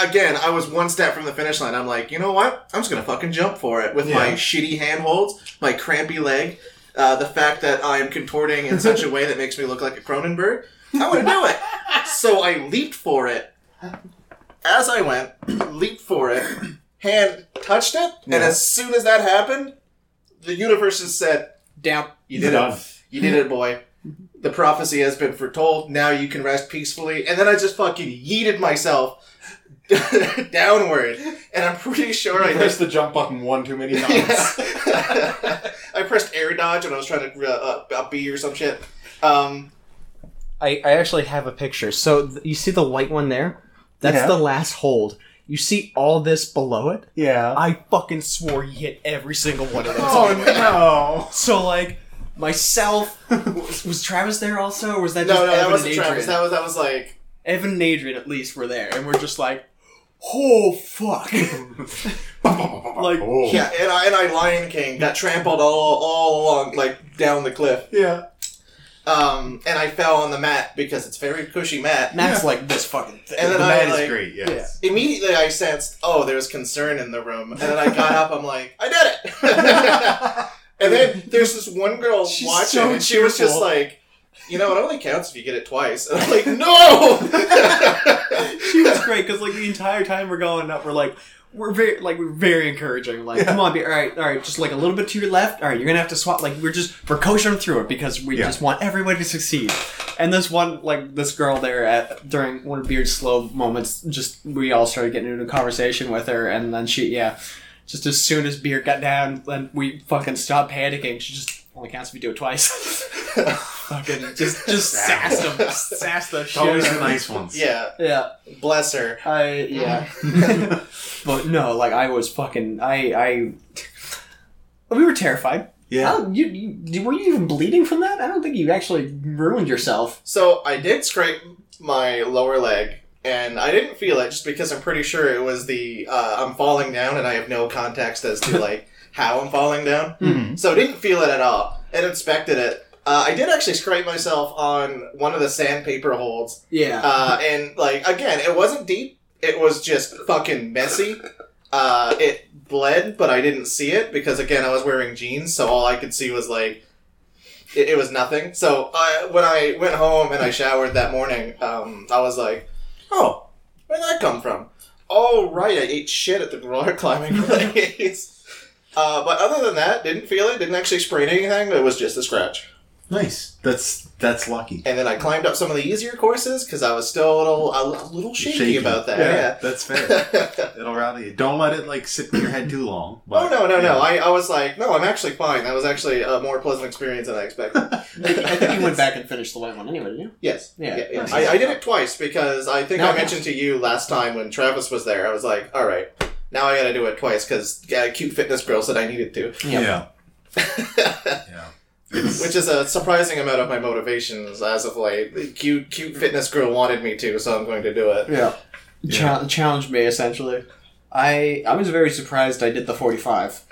again, I was one step from the finish line. I'm like, you know what? I'm just gonna fucking jump for it with my shitty handholds, my crampy leg, uh, the fact that I'm contorting in such a way that makes me look like a Cronenberg. I'm gonna do it. <laughs> So I leaped for it. As I went, <clears throat> leaped for it, hand touched it, and Yeah. as soon as that happened, the universe just said, Down. "You did Done. it. You did it, boy. The prophecy has been foretold. Now you can rest peacefully." And then I just fucking yeeted myself <laughs> downward, and I'm pretty sure I I did. pressed the jump button one too many <laughs> times. Yeah. <laughs> I pressed air dodge when I was trying to uh, uh, B or some shit. Um, I, I actually have a picture. So th- you see the white one there? That's Yeah. the last hold. You see all this below it? yeah. I fucking swore he hit every single one of those. Oh no. So like myself was, was Travis there also, or was that no, just no, that Evan wasn't and Adrian? Travis. That was that was like Evan and Adrian at least were there, and we're just like, oh fuck, <laughs> like yeah, and I and I Lion King got trampled all all along like down the cliff. Yeah. Um, and I fell on the mat because it's very cushy mat. Matt's like this fucking thing. And The then I man like is great. Yes. immediately I sensed oh there's concern in the room, and then I got up. I'm like I did it. <laughs> and then there's this one girl She's watching, so and she was just like. You know, it only counts if you get it twice. And I'm like, <laughs> no! she was great because like the entire time we're going up, we're like. We're very like we're very encouraging. Like, come on, be all right, all right. Just like a little bit to your left. All right, you're gonna have to swap. Like, we're just we're coaching through it because we Yeah. just want everybody to succeed. And this one, like this girl there at during one of Beard's slow moments, just we all started getting into a conversation with her, and then she, yeah, just as soon as Beard got down, then we fucking stopped panicking. She just only counts if you do it twice. <laughs> fucking <laughs> just just sassed him, sassed the shit. Always out the of nice ones. yeah, Yeah, bless her. I yeah. <laughs> but no, like I was fucking I I. We were terrified. I Yeah. don't- you, you were you even bleeding from that? I don't think you actually ruined yourself. So I did scrape my lower leg and I didn't feel it just because I'm pretty sure it was the uh, I'm falling down and I have no context as to like how I'm falling down. Mhm. So I didn't feel it at all. It inspected it. Uh, I did actually scrape myself on one of the sandpaper holds, Yeah. uh, and like again, it wasn't deep. It was just fucking messy. Uh, it bled, but I didn't see it because again, I was wearing jeans, so all I could see was like it, it was nothing. So uh, when I went home and I showered that morning, um, I was like, "Oh, where'd that come from?" Oh, right, I ate shit at the roller climbing <laughs> place. Uh, but other than that, didn't feel it. Didn't actually sprain anything. It was just a scratch. Nice. That's that's lucky. And then I climbed up some of the easier courses because I was still a little, a little shaky, about that. Yeah. That's fair. <laughs> It'll rally you. Don't let it like sit in your head too long. oh but, no, no, no! yeah. I, I was like, no, I'm actually fine. That was actually a more pleasant experience than I expected. <laughs> I think, you went back and finished the white one anyway, didn't you? yes, Yeah. yeah, yeah. Nice. I, I did it twice because I think No, I no. mentioned to you last time when Travis was there. I was like, all right, now I got to do it twice because yeah, cute fitness girl said I needed to. Yeah. Yeah. <laughs> Which is a surprising amount of my motivations as of late. Cute, cute fitness girl wanted me to, so I'm going to do it. Yeah. Yeah. Chal- challenged me essentially. I I was very surprised I did the 45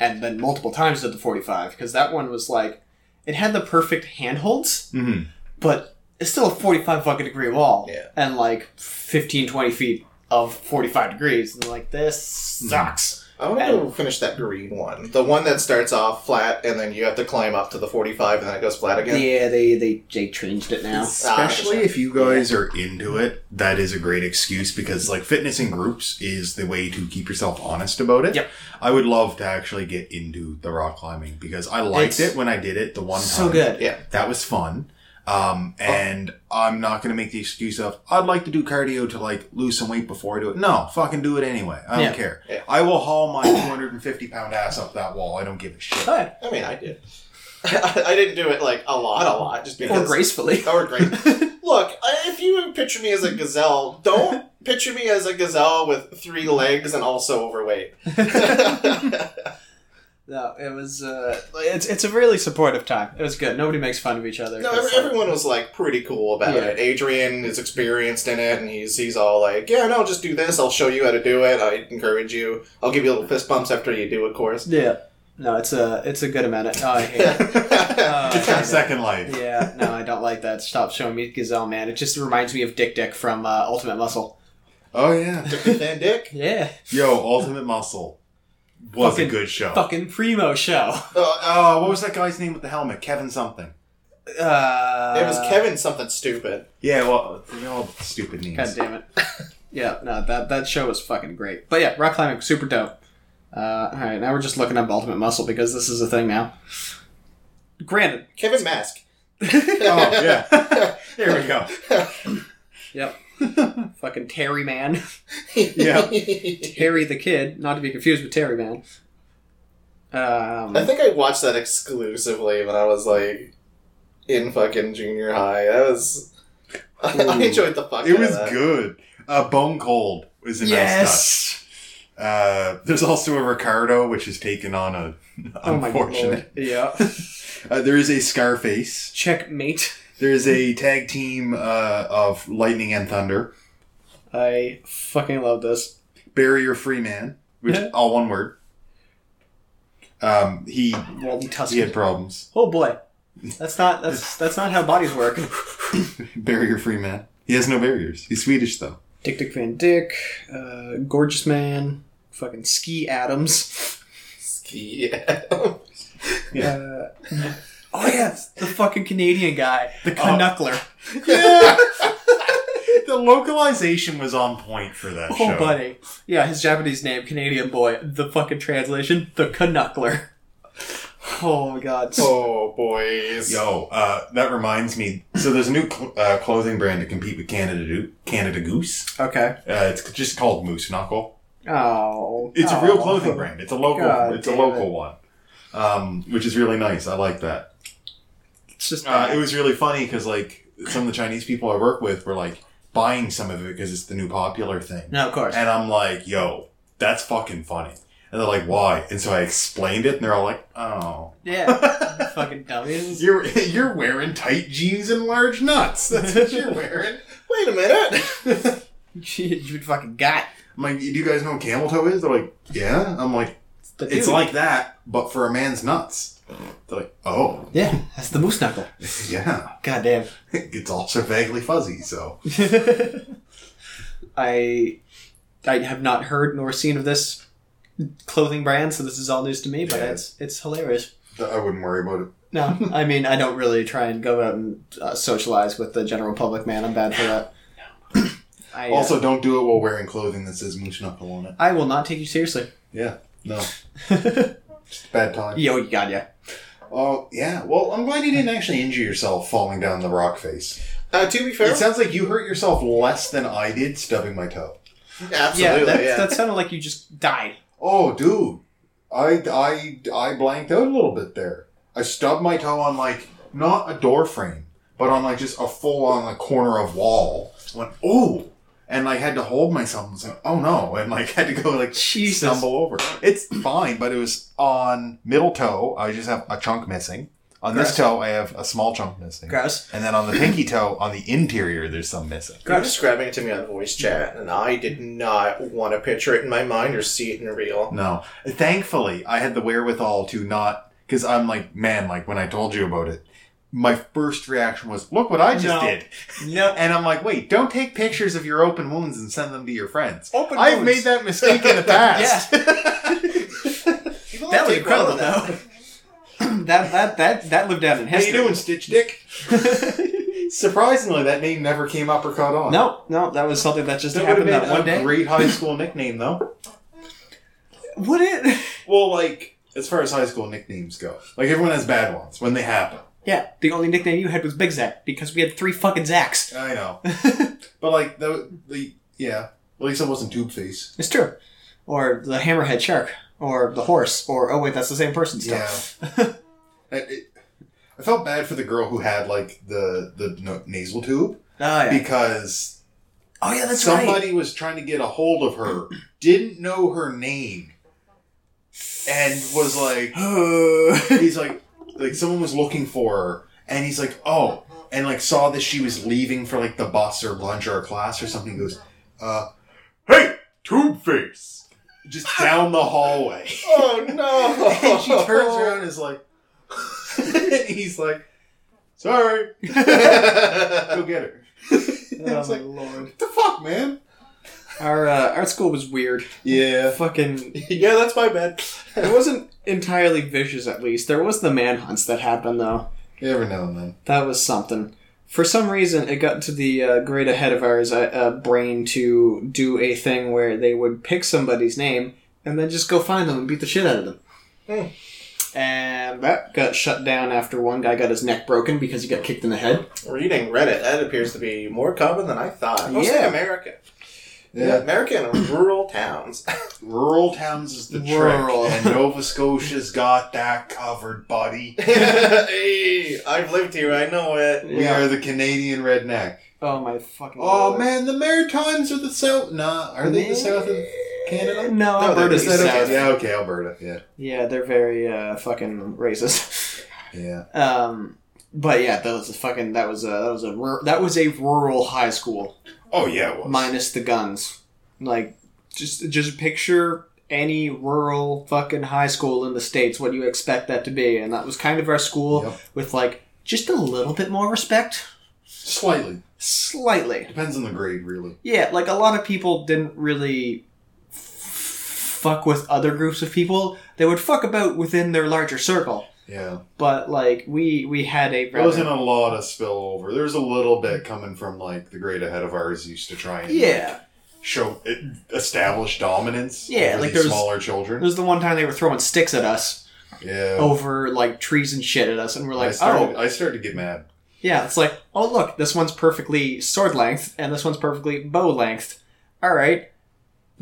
and then multiple times did the 45 because that one was like it had the perfect handholds Mhm. but it's still a 45 fucking degree wall Yeah. and like 15 20 feet of 45 degrees and like this hmm. sucks I want to finish that green one. The one that starts off flat and then you have to climb up to the 45 and then it goes flat again. yeah they they they changed it now Especially if you guys are into it, that is a great excuse because like fitness in groups is the way to keep yourself honest about it. Yep. I would love to actually get into the rock climbing because I liked It's it when I did it the one time. so good Yeah. That was fun. Um, and I'm not going to make the excuse of, I'd like to do cardio to like lose some weight before I do it. No, fucking do it anyway. I don't Yeah. care. Yeah. I will haul my 250 pound ass up that wall. I don't give a shit. Oh, yeah. I mean, I did. <laughs> I didn't do it like a lot, a lot, just because. <laughs> or gracefully <laughs> Or great. Look, I- if you picture me as a gazelle, don't picture me as a gazelle with three legs and also overweight. No it was uh it's it's a really supportive time it was good nobody makes fun of each other No, It's every, like- everyone was like pretty cool about Yeah. it. Adrian is experienced in it, and he's he's all like, "Yeah, no, just do this. I'll show you how to do it. I encourage you. I'll give you a little fist bumps after you do, of course." Yeah. No, it's a it's a good amount of. Oh, I hate it. <laughs> Uh, It's got second life. yeah, no, I don't like that. Stop showing me Gazelle, man. It just reminds me of Dik Dik from uh, Ultimate Muscle. Oh, yeah. Dick the Dick. Yeah, Yo, Ultimate Muscle was Fucking- a good show. fucking primo show. <laughs> Uh, Oh, what was that guy's name with the helmet? Kevin something. Uh, it was Kevin something stupid. Yeah, well, they're all stupid names. God damn it. <laughs> Yeah, no, that that show was fucking great. But yeah, rock climbing super dope. Uh, all right, now we're just looking up Ultimate Muscle because this is a thing now. Granted, Kevin Mask. <laughs> Oh, yeah. There we go. yep. <laughs> fucking Terry Man, <laughs> Yeah. <laughs> Terry the Kid, not to be confused with Terry Man. Um, I think I watched that exclusively when I was like in fucking junior high. That was. I Ooh. enjoyed the fuck. It out was of that. good. Uh, Bone Cold is a nice touch. yes. Uh, there's also a Ricardo, which has taken on a Oh my unfortunate. god. Yeah. Uh, there is a Scarface. Checkmate. There is a tag team uh, of Lightning and Thunder. I fucking love this. Barrier Free Man, which all one word. Um, he Walden he Tuscan. had problems. Oh boy. That's not that's that's not how bodies work. <laughs> Barrier Free Man. He has no barriers. He's Swedish though. Dik Dik Van Dik, uh, Gorgeous Man, fucking Ski Adams. Ski. Adams. yeah. Uh, <laughs> oh yes, <laughs> the fucking Canadian guy, the Canuckler. <laughs> Yeah. <laughs> the localization was on point for that Oh show. buddy. Yeah, his Japanese name, Canadian boy. The fucking translation, the Canuckler. Oh my god. oh boys. Yo, uh, that reminds me. So there's a new cl- uh, clothing brand to compete with Canada Do- Canada Goose. Okay. Uh, it's just called Moose Knuckle. Oh. It's a oh. real clothing brand. It's a local. God it's a local it. one, um, which is really nice. I like that. It's just Uh, it was really funny because like some of the Chinese people I work with were like buying some of it because it's the new popular thing, No, of course. and I'm like, yo, that's fucking funny. And they're like, why? And so I explained it, and they're all like, oh. Yeah. <laughs> fucking dummies. You're <laughs> you're wearing tight jeans and large nuts. That's what you're <laughs> wearing. Wait a minute. you fucking got. I'm like, do you guys know what camel toe is? They're like, yeah. I'm like, The it's like that, but for a man's nuts. They're like, oh, yeah, that's the moose knuckle. <laughs> yeah. God damn. <laughs> It's also vaguely fuzzy, so. <laughs> I I have not heard nor seen of this clothing brand, so this is all news to me. But Yeah. it's it's hilarious. I wouldn't worry about it. No, I mean I don't really try and go out and uh, socialize with the general public. Man, I'm bad for that. <coughs> I, uh, Also, don't do it while wearing clothing that says Moose Knuckle on it. I will not take you seriously. Yeah, no. Yo, Just a bad time. Yo, you got ya. Oh, yeah. Well, I'm glad you didn't actually injure yourself falling down the rock face. Uh, to be fair, It sounds like you hurt yourself less than I did stubbing my toe. absolutely. yeah, Yeah, that, that sounded like you just died. Oh, dude. I, I, I blanked out a little bit there. I stubbed my toe on, like, not a door frame, but on, like, just a full on, like, corner of wall. Went, oh! And, like, had to hold myself and was like, oh no. And, like, had to go, like, Jesus. stumble over. It's fine, but it was on middle toe. I just have a chunk missing. On this toe, I have a small chunk missing. Gross. And then on the pinky toe, on the interior, there's some missing. You were describing it to me on voice chat, and I did not want to picture it in my mind or see it in real. No. Thankfully, I had the wherewithal to not, because I'm like, man, like when I told you about it, my first reaction was, look what I just No. did. <laughs> No. And I'm like, wait, don't take pictures of your open wounds and send them to your friends. Open I've wounds. made that mistake in the <laughs> past. <laughs> People That don't was take well incredible, that. though. <clears throat> that that that that lived down in How you history. doing, Stitch Dick? Surprisingly, that name never came up or caught on. no, no, that was something that just That would have happened been that one a day. great high school nickname, though. Would it? Well, like, as far as high school nicknames go, like, everyone has bad ones when they happen. Yeah, the only nickname you had was Big Zack because we had three fucking Zacks. I know. <laughs> but, like, the, the yeah, at least it wasn't Tube Face. It's true. Or the Hammerhead Shark. Or the horse. Or, oh wait, that's the same person still. Yeah. <laughs> I, it, I felt bad for the girl who had, like, the, the no, nasal tube Oh, yeah. because oh, yeah, that's somebody was trying to get a hold of her, didn't know her name, and was like, <gasps> he's like, like someone was looking for her, and he's like, oh, and like saw that she was leaving for like the bus or lunch or a class or something. He goes, uh, hey, tube face, just <laughs> down the hallway. Oh no! <laughs> and she turns around and is like, and <laughs> he's like, sorry, go get her. oh, It's like, lord. what the fuck, man? Our, uh, our school was weird. Yeah. Fucking <laughs> yeah, that's my bad. It wasn't entirely vicious, at least. There was the manhunts that happened, though. Every now and then. That was something. For some reason, it got to the uh, great ahead of ours uh, uh, brain to do a thing where they would pick somebody's name and then just go find them and beat the shit out of them. Hmm. And that got shut down after one guy got his neck broken because he got kicked in the head. Reading Reddit, that appears to be more common than I thought. Mostly Yeah. American. Yeah. American and <clears throat> rural towns. Rural towns is the Rural. trick, and Nova Scotia's got that covered, buddy. <laughs> hey, I've lived here. I know it. We are the Canadian redneck. Oh my fucking. Oh lord. man, the Maritimes are the south. Nah, are they the south of Canada? No, No, they're Alberta's the the east south. side. Yeah, okay, Alberta. Yeah, Yeah, they're very uh, fucking racist. <laughs> yeah. um, but yeah, that was a fucking that was a that was a that was a rural high school. Oh yeah, it was. minus the guns. Like, just just picture any rural fucking high school in the states. What do you expect that to be? And that was kind of our school Yep. with like just a little bit more respect, Slightly slightly. depends on the grade, really. Yeah, like a lot of people didn't really f- fuck with other groups of people. They would fuck about within their larger circle. Yeah, But like we we had a there wasn't a lot of spillover. There's a little bit coming from like the grade ahead of ours used to try and like, yeah. show eh, establish dominance. Yeah, like there's- smaller children. was the one time they were throwing sticks at us Yeah, over like trees and shit at us, and we're I like, started. oh, I started to get mad. Yeah, it's like, oh look, this one's perfectly sword length, and this one's perfectly bow length. All right,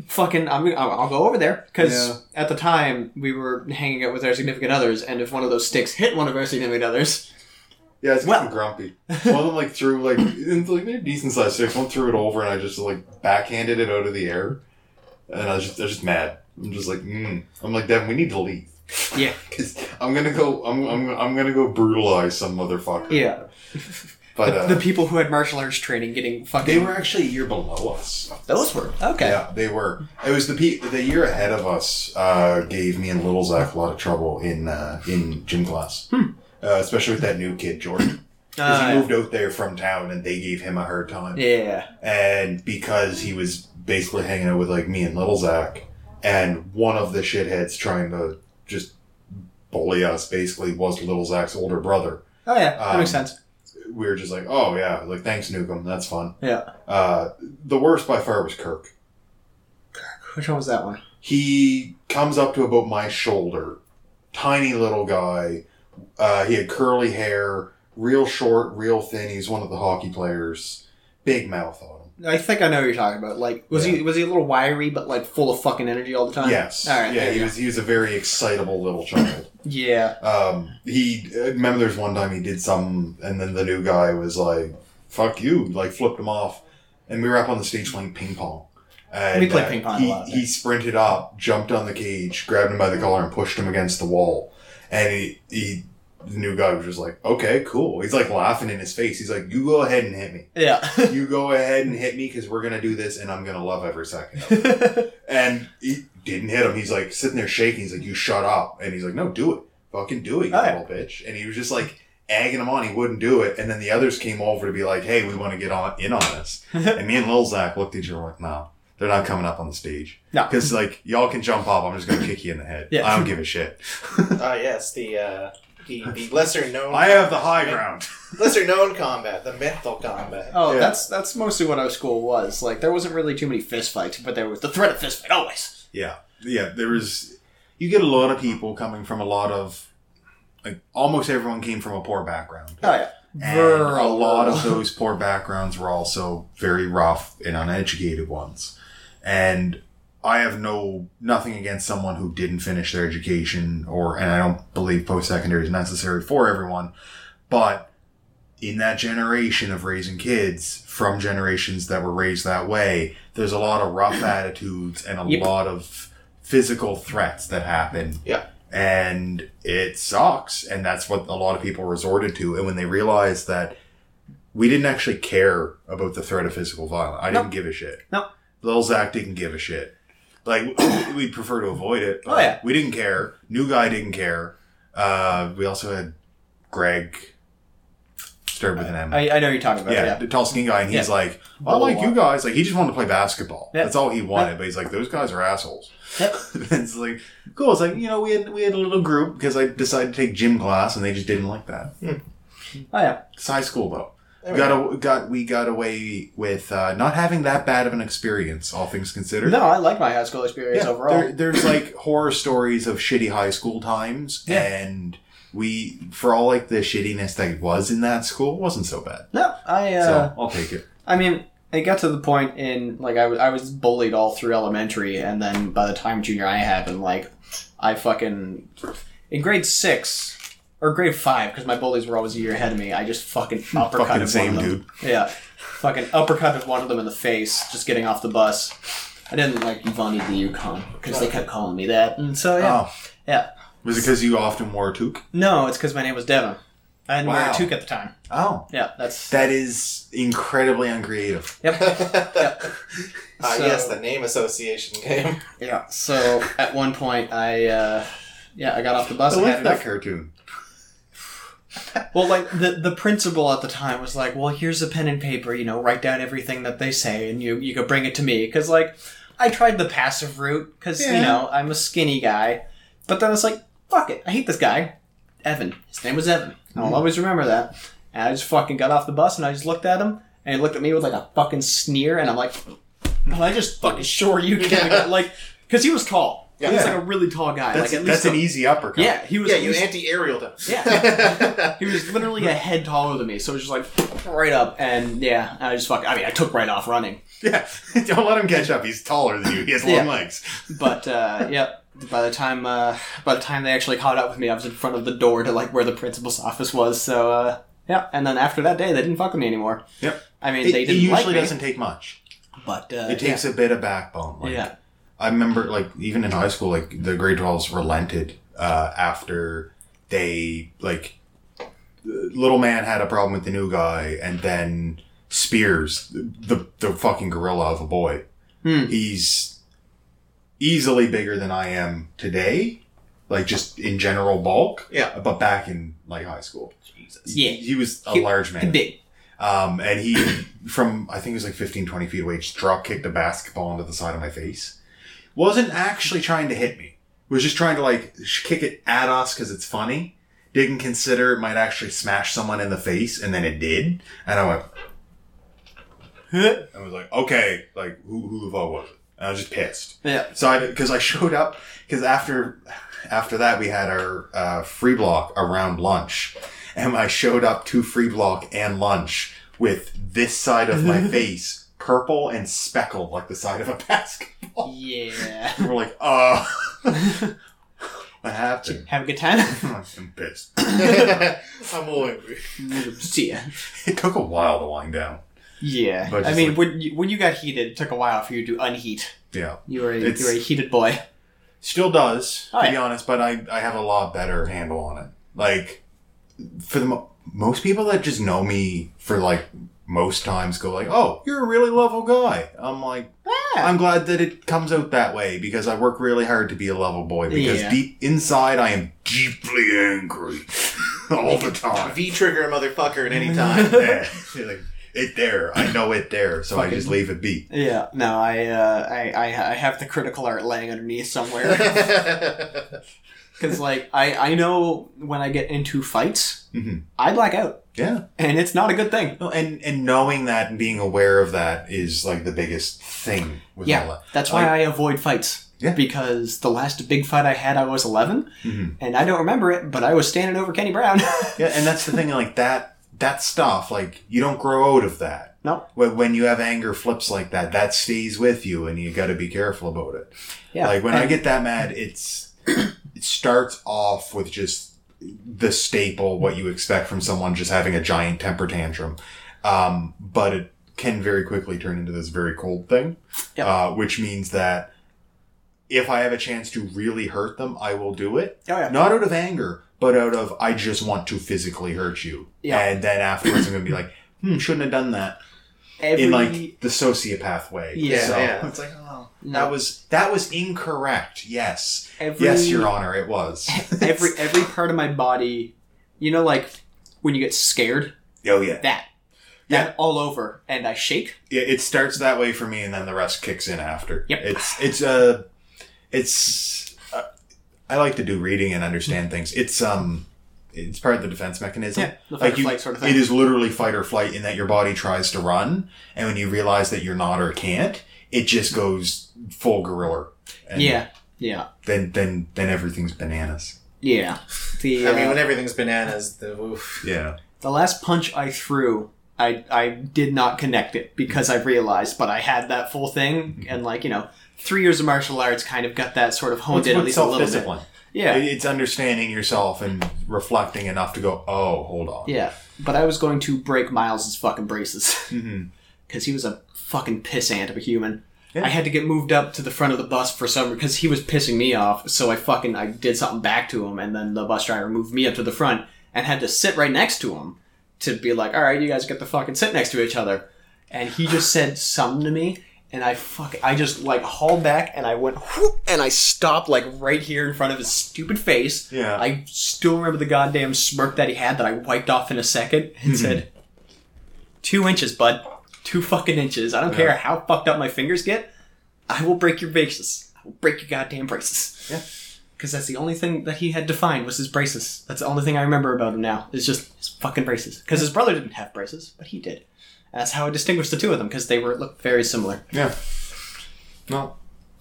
fucking, I'm, I'll, I'll go over there because Yeah. at the time we were hanging out with our significant others, and if one of those sticks hit one of our significant others, Yeah, it's Well- grumpy. One of them like threw like like they're decent sized sticks. One threw it over and I just like backhanded it out of the air, and I was just I was just mad. I'm just like, mm. I'm like Devin, we need to leave. Yeah. <laughs> because I'm gonna go. I'm I'm I'm gonna go brutalize some motherfucker. yeah. <laughs> But the, uh, the people who had martial arts training getting fucking. they were actually a year below us. Those were okay. Yeah, they were. It was the pe- the year ahead of us uh, gave me and Little Zach a lot of trouble in uh, in gym class, uh, especially with that new kid Jordan. <clears throat> Because Uh, he moved out there from town, and they gave him a hard time. yeah. And because he was basically hanging out with like me and Little Zach, and one of the shitheads trying to just bully us basically was Little Zach's older brother. Oh yeah, that Um, makes sense. We were just like, oh yeah, like thanks Nukem, that's fun. Yeah. Uh, the worst by far was Kirk. Which one was that one? He comes up to about my shoulder, tiny little guy. Uh, he had curly hair, real short, real thin. He's one of the hockey players. Big mouth on him. I think I know what you're talking about. Like, was he was he a little wiry but like full of fucking energy all the time? Yes. All right. yeah, he was he was a very excitable little child. Yeah. Um, he remember there's one time he did something, and then the new guy was like, "Fuck you!" Like flipped him off, and we were up on the stage playing ping pong. And, We played uh, ping pong a He, lot, he sprinted up, jumped on the cage, grabbed him by the collar, and pushed him against the wall. And he, he the new guy was just like, "Okay, cool." He's like laughing in his face. He's like, "You go ahead and hit me. Yeah. <laughs> You go ahead and hit me because we're gonna do this, and I'm gonna love every second of it." <laughs> and he didn't hit him. He's like sitting there shaking. He's like, "You shut up!" And he's like, "No, do it, fucking do it, you yeah. little bitch." And he was just like egging him on. He wouldn't do it. And then the others came over to be like, "Hey, we want to get on in on this." <laughs> and me and Lil Zach looked at each other like, "No, they're not coming up on the stage No. because like y'all can jump up. I'm just gonna kick you in the head. Yeah. I don't give a shit. Ah, <laughs> yes, the uh, the, the lesser known. I have the high <laughs> ground." lesser known combat, the mental combat. Oh, Yeah. that's that's mostly what our school was. Like, there wasn't really too many fist fights, but there was the threat of fist fight always. Yeah, yeah. There was. You get a lot of people coming from a lot of. Like almost everyone came from a poor background. Oh yeah. And a lot of those poor backgrounds were also very rough and uneducated ones. And I have no nothing against someone who didn't finish their education or and I don't believe post secondary is necessary for everyone. But in that generation of raising kids from generations that were raised that way, there's a lot of rough <clears throat> attitudes and a Yep. lot of physical threats that happen. Yeah. And it sucks. And that's what a lot of people resorted to. And when they realized that we didn't actually care about the threat of physical violence, I didn't give a shit. No. Lil Zach didn't give a shit. Like, <coughs> we'd prefer to avoid it. Oh, yeah. We didn't care. New guy didn't care. Uh, we also had Greg, started with an M. I, I know you're talking about. yeah, Yeah. the tall skinny guy, and he's Yeah. like, I like you guys. Like, he just wanted to play basketball. Yeah. That's all he wanted. But he's like, those guys are assholes. Yep. <laughs> it's like cool. It's like you know, we had we had a little group because I decided to take gym class, and they just didn't like that. Oh yeah. It's high school though. We we got a, got we got away with uh, not having that bad of an experience, all things considered. No, I like my high school experience Yeah, overall. there- there's like horror stories of shitty high school times, Yeah. and we, for all like the shittiness that was in that school, it wasn't so bad. no, I. Uh, so I'll take it. I mean, it got to the point in like I was I was bullied all through elementary, and then by the time junior high happened, like I fucking in grade six or grade five because my bullies were always a year ahead of me. I just fucking <laughs> uppercutted Fucking one of them. dude. Yeah, fucking uppercutted one of them in the face just getting off the bus. I didn't like Ivani the Yukon because they kept calling me that, and so yeah. Oh, Yeah. Was it because you often wore a toque? No, it's because my name was Devin. I didn't wear a toque at the time. Oh, Yeah, that's that is incredibly uncreative. yep. <laughs> yep. Ah, So- yes, the name association game. Yeah. So at one point, I uh, yeah, I got off the bus. I and like had that cartoon. Well, like the the principal at the time was like, "Well, here's a pen and paper. You know, write down everything that they say, and you you could bring it to me." Because like, I tried the passive route because you know I'm a skinny guy, but then it's like, fuck it, I hate this guy, Evan. His name was Evan. I'll always remember that. And I just fucking got off the bus and I just looked at him, and he looked at me with like a fucking sneer, and I'm like, "Well, I just fucking sure you <laughs> can Yeah. like." Because he was tall. Yeah. He was like a really tall guy. That's, like at that's least an easy uppercut. Yeah, he was. yeah, at you least- anti-aerialed him. Yeah. <laughs> he was literally a head taller than me, so it was just like right up, and yeah, I just fuck. I mean, I took right off running, Yeah. <laughs> Don't let him catch up. He's taller than you. He has long Yeah. legs. but uh, yeah. By the time, uh, by the time they actually caught up with me, I was in front of the door to like where the principal's office was. So uh, yeah, and then after that day, they didn't fuck with me anymore. Yep. I mean, It, they didn't usually like me, doesn't take much. but uh, It takes a bit of backbone. yeah. Like, yeah. I remember, like, even in high school, like, the grade 12s relented uh, after they, like, little man had a problem with the new guy, and then Spears, the the fucking gorilla of a boy, Hmm. he's easily bigger than I am today, like just in general bulk. Yeah. but back in like high school, Jesus. Yeah. he, he was a He- large man. Big. Um, and he, from, I think it was like 15, 20 feet away, just drop kicked a basketball into the side of my face. Wasn't actually trying to hit me. Was just trying to like kick it at us because it's funny. Didn't consider it might actually smash someone in the face, and then it did. And I went, I was like, okay, like who, who the fuck was it? And I was just pissed. Yeah. So I, because I <laughs> showed up, because after, after that we had our uh, free block around lunch, and I showed up to free block and lunch with this side of my <laughs> face purple and speckled like the side of a <laughs> basketball. Yeah. And we're like, uh, what happened? Have a good time. I'm pissed. I'm angry. See ya. It took a while to wind down. Yeah. But I mean, like- when you, when you got heated, it took a while for you to unheat. Yeah. You were a, It's- you were a heated boy. Still does, Oh, to be honest, but I, I have a lot better handle on it. Like, for the mo- most people that just know me for like most times go like, "Oh, you're a really level guy." I'm like, Yeah. I'm glad that it comes out that way because I work really hard to be a level boy because Yeah. deep inside I am deeply angry <laughs> all the time. V trigger a motherfucker at any <laughs> time. Yeah. <laughs> like, it there, I know it there, so I just leave it be. Yeah, no, I, uh, I, I, I have the critical art laying underneath somewhere. <laughs> Because, like, I, I know when I get into fights, Mhm. I black out. Yeah. And it's not a good thing. No, and and knowing that and being aware of that is like the biggest thing with Yeah. that. That's why Like- I avoid fights. Yeah. Because the last big fight I had, I was 11, Mhm. and I don't remember it, but I was standing over Kenny Brown. <laughs> Yeah, and that's the thing. Like that, that stuff. Like you don't grow out of that. No. When, when you have anger flips like that, that stays with you, and you got to be careful about it. yeah. Like when I get that mad, it's it starts off with just the staple, what you expect from someone just having a giant temper tantrum, um, but it can very quickly turn into this very cold thing, Yep. uh, which means that if I have a chance to really hurt them, I will do it. Oh, yeah. Not out of anger, but out of I just want to physically hurt you. Yeah. And then afterwards, I'm gonna be like, hmm, shouldn't have done that Every, in like the sociopath way. Yeah, so yeah. <laughs> it's like, oh, No. that was that was incorrect. Yes, every, yes, Your Honor, it was. every, <laughs> every part of my body, you know, like when you get scared, oh yeah, that. Yeah. That all over, and I shake. Yeah, it starts that way for me, and then the rest kicks in after. Yep. It's it's uh, it's I like to do reading and understand things. It's um, it's part of the defense mechanism. Yeah, the fight or you- flight sort of thing. It is literally fight or flight in that your body tries to run, and when you realize that you're not or can't, it just goes full gorilla. And Yeah, yeah, Then then then everything's bananas. yeah. The I mean, uh, when everything's bananas, the oof. Yeah. the last punch I threw, I I did not connect it because I realized, but I had that full thing, and like you know, three years of martial arts kind of got that sort of honed in at least a little bit. Yeah, It's understanding yourself and reflecting enough to go, oh, hold on. yeah. But I was going to break Miles's fucking braces mm-hmm. <laughs> because he was a fucking pissant of a human. Yeah. I had to get moved up to the front of the bus for some because he was pissing me off. So I fucking I did something back to him, and then the bus driver moved me up to the front and had to sit right next to him to be like, "All right, you guys get to fucking sit next to each other." And he just said something to me, and I fucking I just like hauled back and I went whoop, and I stopped like right here in front of his stupid face. Yeah. I still remember the goddamn smirk that he had that I wiped off in a second and hmm. said, Two inches, bud. Two fucking inches. I don't Yeah. care how fucked up my fingers get. I will break your braces. I will break your goddamn braces. Yeah. Because that's the only thing that he had defined was his braces. That's the only thing I remember about him now. Is just his fucking braces. Because his brother didn't have braces, but he did. And that's how I distinguished the two of them because they were looked very similar. yeah. No.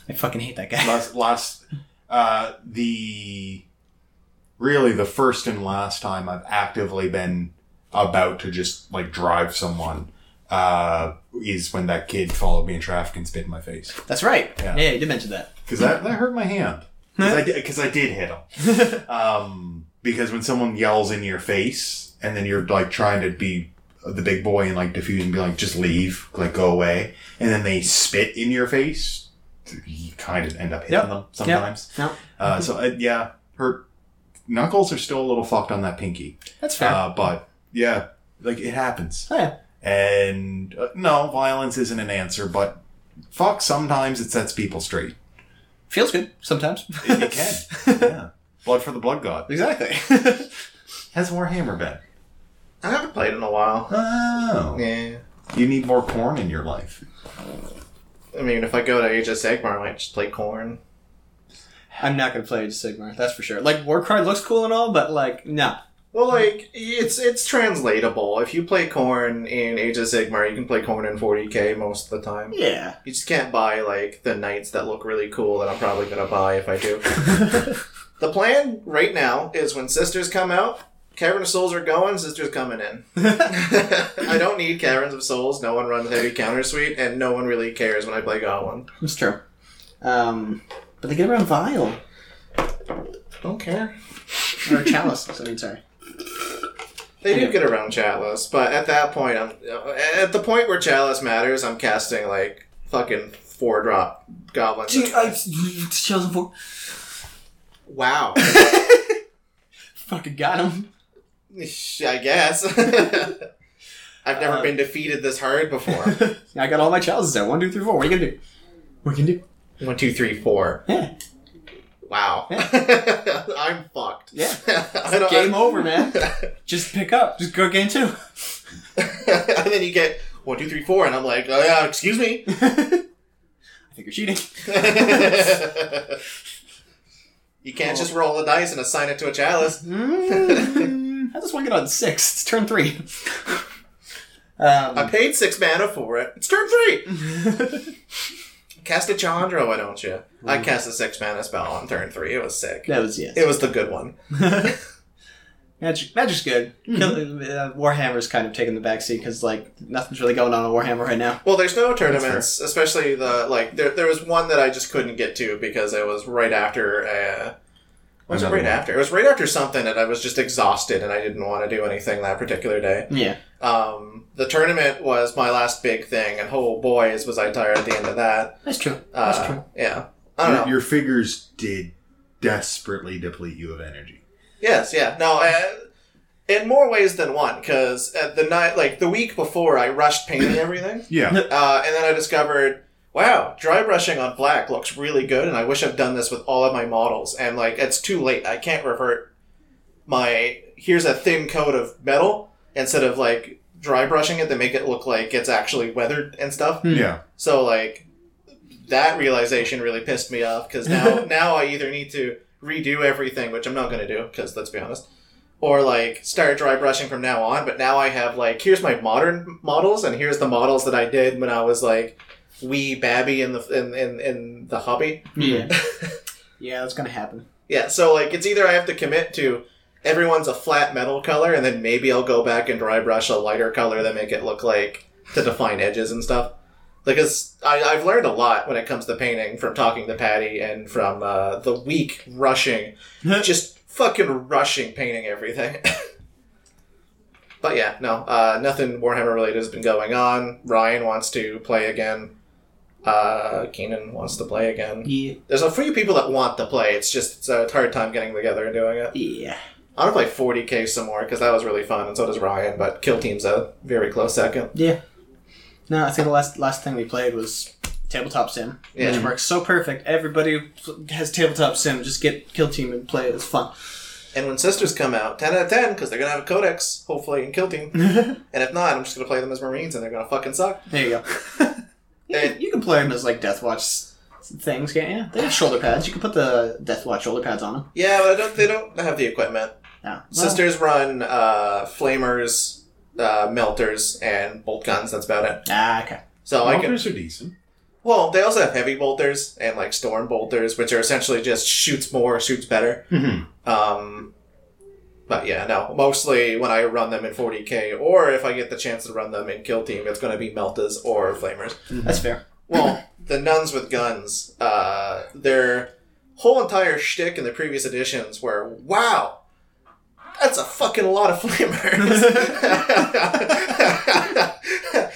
I fucking hate that guy. <laughs> Last, last, uh, the, really the first and last time I've actively been about to just, like, drive someone, uh, is when that kid followed me in traffic and spit in my face. That's right. Yeah. Yeah, you did mention that. <laughs> Cause that, that hurt my hand. Cause I did, I did hit him. <laughs> Um, because when someone yells in your face and then you're like trying to be the big boy and like diffuse and be like, just leave, like go away. And then they spit in your face, you kind of end up hitting Yep. them sometimes. No. Uh, so uh, yeah, her Knuckles are still a little fucked on that pinky. That's fair. Uh, but yeah, like it happens. oh, yeah. And uh, no, violence isn't an answer, but fuck, sometimes it sets people straight. Feels good sometimes. It can. <laughs> yeah. Blood for the blood god. exactly. <laughs> Has Warhammer been? I haven't played in a while. Oh. Yeah. You need more Khorne in your life. I mean, if I go to Age of Sigmar, I might just play Khorne. I'm not gonna play Age of Sigmar. That's for sure. Like Warcry looks cool and all, but like no. Well, like it's it's translatable. If you play Khorne in Age of Sigmar, you can play Khorne in 40k most of the time. Yeah. You just can't buy like the knights that look really cool that I'm probably gonna buy if I do. <laughs> the plan right now is when Sisters come out, Cavern of Souls are going, Sisters coming in. <laughs> I don't need Caverns of Souls. No one runs heavy counter suite, and no one really cares when I play Goblin. It's true. Um, but they get around Vile Don't care. or Chalice. I mean, sorry. They do get around Chalice, but at that point, I'm at the point where Chalice matters. I'm casting like fucking four drop goblins. Chalice four. Wow, <laughs> Fucking got him. I guess. <laughs> I've never Uh, been defeated this hard before. <laughs> I got all my chalices there. One, two, three, four. What are you gonna do? What can you do? One, two, three, four. Yeah. Wow, <laughs> I'm fucked. Yeah. <laughs> I Game over, man. <laughs> Just pick up. Just go game two. and then you get one, two, three, four, and I'm like, oh yeah, excuse me. I think you're cheating. you can't just roll a dice and assign it to a chalice. Mm, How does one get on six? It's turn three. I Um, paid six mana for it. It's turn three. Cast a Chandra, why don't you? I cast a six mana spell on turn three. It was sick. that was yes. It was the good one. <laughs> Magic, Magic's good. Kill, uh, Warhammer's kind of taking the backseat because like nothing's really going on in Warhammer right now. Well, there's no tournaments, especially the like. There, there was one that I just couldn't get to because it was right after. Uh, was it Another right one. after? It was right after something, and I was just exhausted, and I didn't want to do anything that particular day. Yeah. Um, the tournament was my last big thing, and oh boy, was I tired at the end of that. That's true. Uh, That's true. Yeah, I don't Your, know. your figures did desperately deplete you of energy. Yes, yeah. No, uh, in more ways than one, because at the night, like the week before, I rushed painting <clears throat> everything, Yeah. uh, and then I discovered, wow, dry brushing on black looks really good, and I wish I've done this with all of my models. And like, it's too late. I can't revert my here's a thin coat of metal instead of like dry brushing it to make it look like it's actually weathered and stuff. Hmm. yeah. So like that realization really pissed me off because now <laughs> now I either need to redo everything, which I'm not going to do because let's be honest, or like start dry brushing from now on. But now I have like here's my modern models and here's the models that I did when I was like wee babby in the in in, in the hobby. Yeah. <laughs> yeah, that's gonna happen. Yeah, so like it's either I have to commit to everyone's a flat metal color, and then maybe I'll go back and dry brush a lighter color that make it look like to define edges and stuff. Because I, I've learned a lot when it comes to painting from talking to Patty and from uh, the week rushing, just fucking rushing painting everything. <laughs> but yeah, no, uh, nothing Warhammer related has been going on. Ryan wants to play again. Uh, Keenan wants to play again. Yeah. There's a few people that want to play. It's just it's a hard time getting together and doing it. Yeah. I want to play 40k some more because that was really fun, and so does Ryan. But Kill Team's a very close second. Yeah. No, I think the last last thing we played was tabletop sim, Yeah. which works so perfect. Everybody has tabletop sim. Just get kill team and play it. It's fun. And when Sisters come out, 10 out of 10 because they're gonna have a codex, hopefully, in Kill Team. <laughs> and if not, I'm just gonna play them as Marines, and they're gonna fucking suck. There you go. <laughs> you, can, you can play them as like Death Watch things, can't you? They have shoulder pads. You can put the Death Watch shoulder pads on them. Yeah, but I don't. They don't have the equipment. No. Well, Sisters run uh, flamers, uh, melters, and bolt guns. That's about it. Ah, okay. So I can. Bolters are decent. Well, they also have heavy bolters and like storm bolters, which are essentially just shoots more, shoots better. Mhm. Um, but yeah, no. Mostly when I run them in 40k, or if I get the chance to run them in Kill Team, it's going to be meltas or flamers. That's fair. Well, the nuns with guns, uh, their whole entire shtick in the previous editions were, wow, that's a fucking lot of flamers.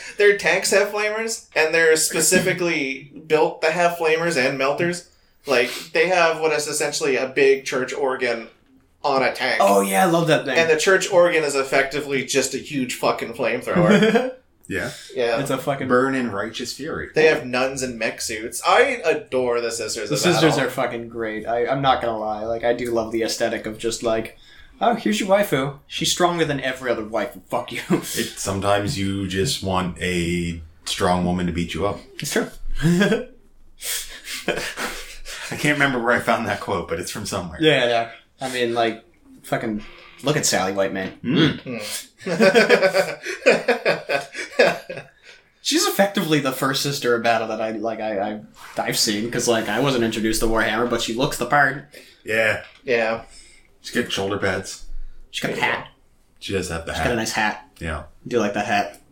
<laughs> their tanks have flamers, and they're specifically built to have flamers and melters. Like, they have what is essentially a big church organ on a tank. Oh yeah, I love that thing. And the church organ is effectively just a huge fucking flamethrower. <laughs> Yeah. yeah. it's a fucking. Burn in righteous fury. They have nuns in mech suits. I adore the Sisters The of sisters Battle. are fucking great. I, I'm not gonna lie. Like I do love the aesthetic of just like, oh, here's your waifu. She's stronger than every other waifu. Fuck you. It, sometimes you just want a strong woman to beat you up. it's true. <laughs> I can't remember where I found that quote, but it's from somewhere. Yeah, yeah. I mean, like, fucking look at Sally White Man. Hmm. Hmm. Hmm. <laughs> She's effectively the first sister of battle that I like. I, I I've seen because like I wasn't introduced to Warhammer, but she looks the part. Yeah. yeah. She's got shoulder pads. She's got a hat. She does have the She's got a nice hat. Yeah. I do like that hat.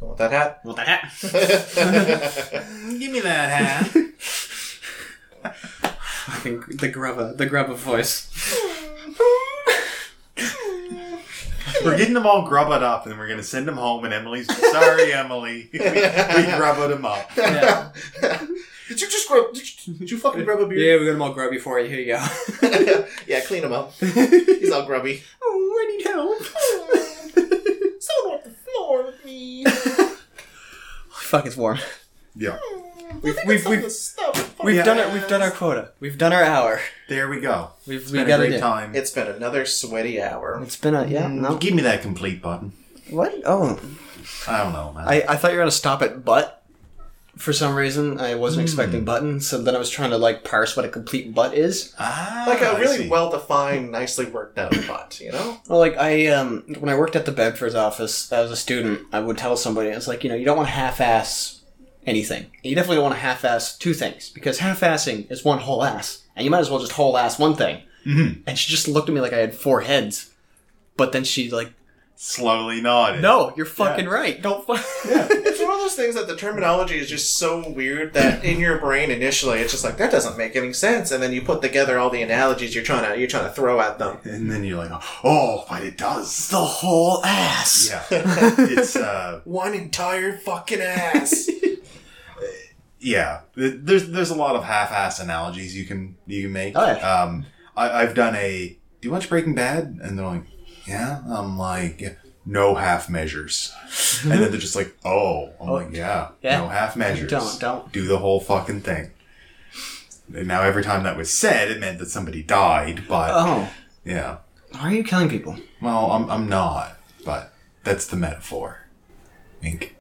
Want that hat? I want that hat. <laughs> <laughs> Give me that hat. I think the grubba, the grubba voice. we're getting them all grubbed up, and we're gonna send them home. And Emily's sorry, Emily. <laughs> we, we grubbed them up. Yeah, Did you just grab? Did you, did you fucking grab a yeah, beard? we got them all grubby for you. Here you go. <laughs> Yeah, clean him up. He's all grubby. oh, I need help. <laughs> Someone off the floor with me. Fuck, it's warm. Yeah. We've we've we've, we've Yeah. done it. We've done our quota. We've done our hour. There we go. We've It's we been got a great in. time. It's been another sweaty hour. It's been a yeah. No. Give me that complete button. What? Oh, I don't know, man. I, I thought you were gonna stop at butt. For some reason, I wasn't expecting button, so then I was trying to like parse what a complete butt is. ah, Like a I really well defined, nicely worked out butt, you know? Well, like I um when I worked at the Bedford's office as a student, I would tell somebody it's like you know you don't want half-ass anything. You definitely don't want to half-ass two things because half-assing is one whole ass, and you might as well just whole ass one thing. Mhm. And she just looked at me like I had four heads, but then she like, Slowly nodded. no, you're fucking right. Don't. Fu- <laughs> It's one of those things that the terminology is just so weird that in your brain initially it's just like that doesn't make any sense, and then you put together all the analogies you're trying to you're trying to throw at them. And then you're like, oh, but it does. the whole ass. Yeah. it's uh <laughs> One entire fucking ass. <laughs> yeah. There's there's a lot of half-ass analogies you can you can make. Oh, yeah. Um, I, I've done a. Do you watch Breaking Bad? And they're like, yeah. I'm like, no half measures. and then they're just like, oh. I'm like, yeah, Yeah. no half measures. Don't don't. do the whole fucking thing. And now every time that was said, it meant that somebody died. But Oh, yeah. why are you killing people? Well, I'm I'm not. But that's the metaphor. Wink.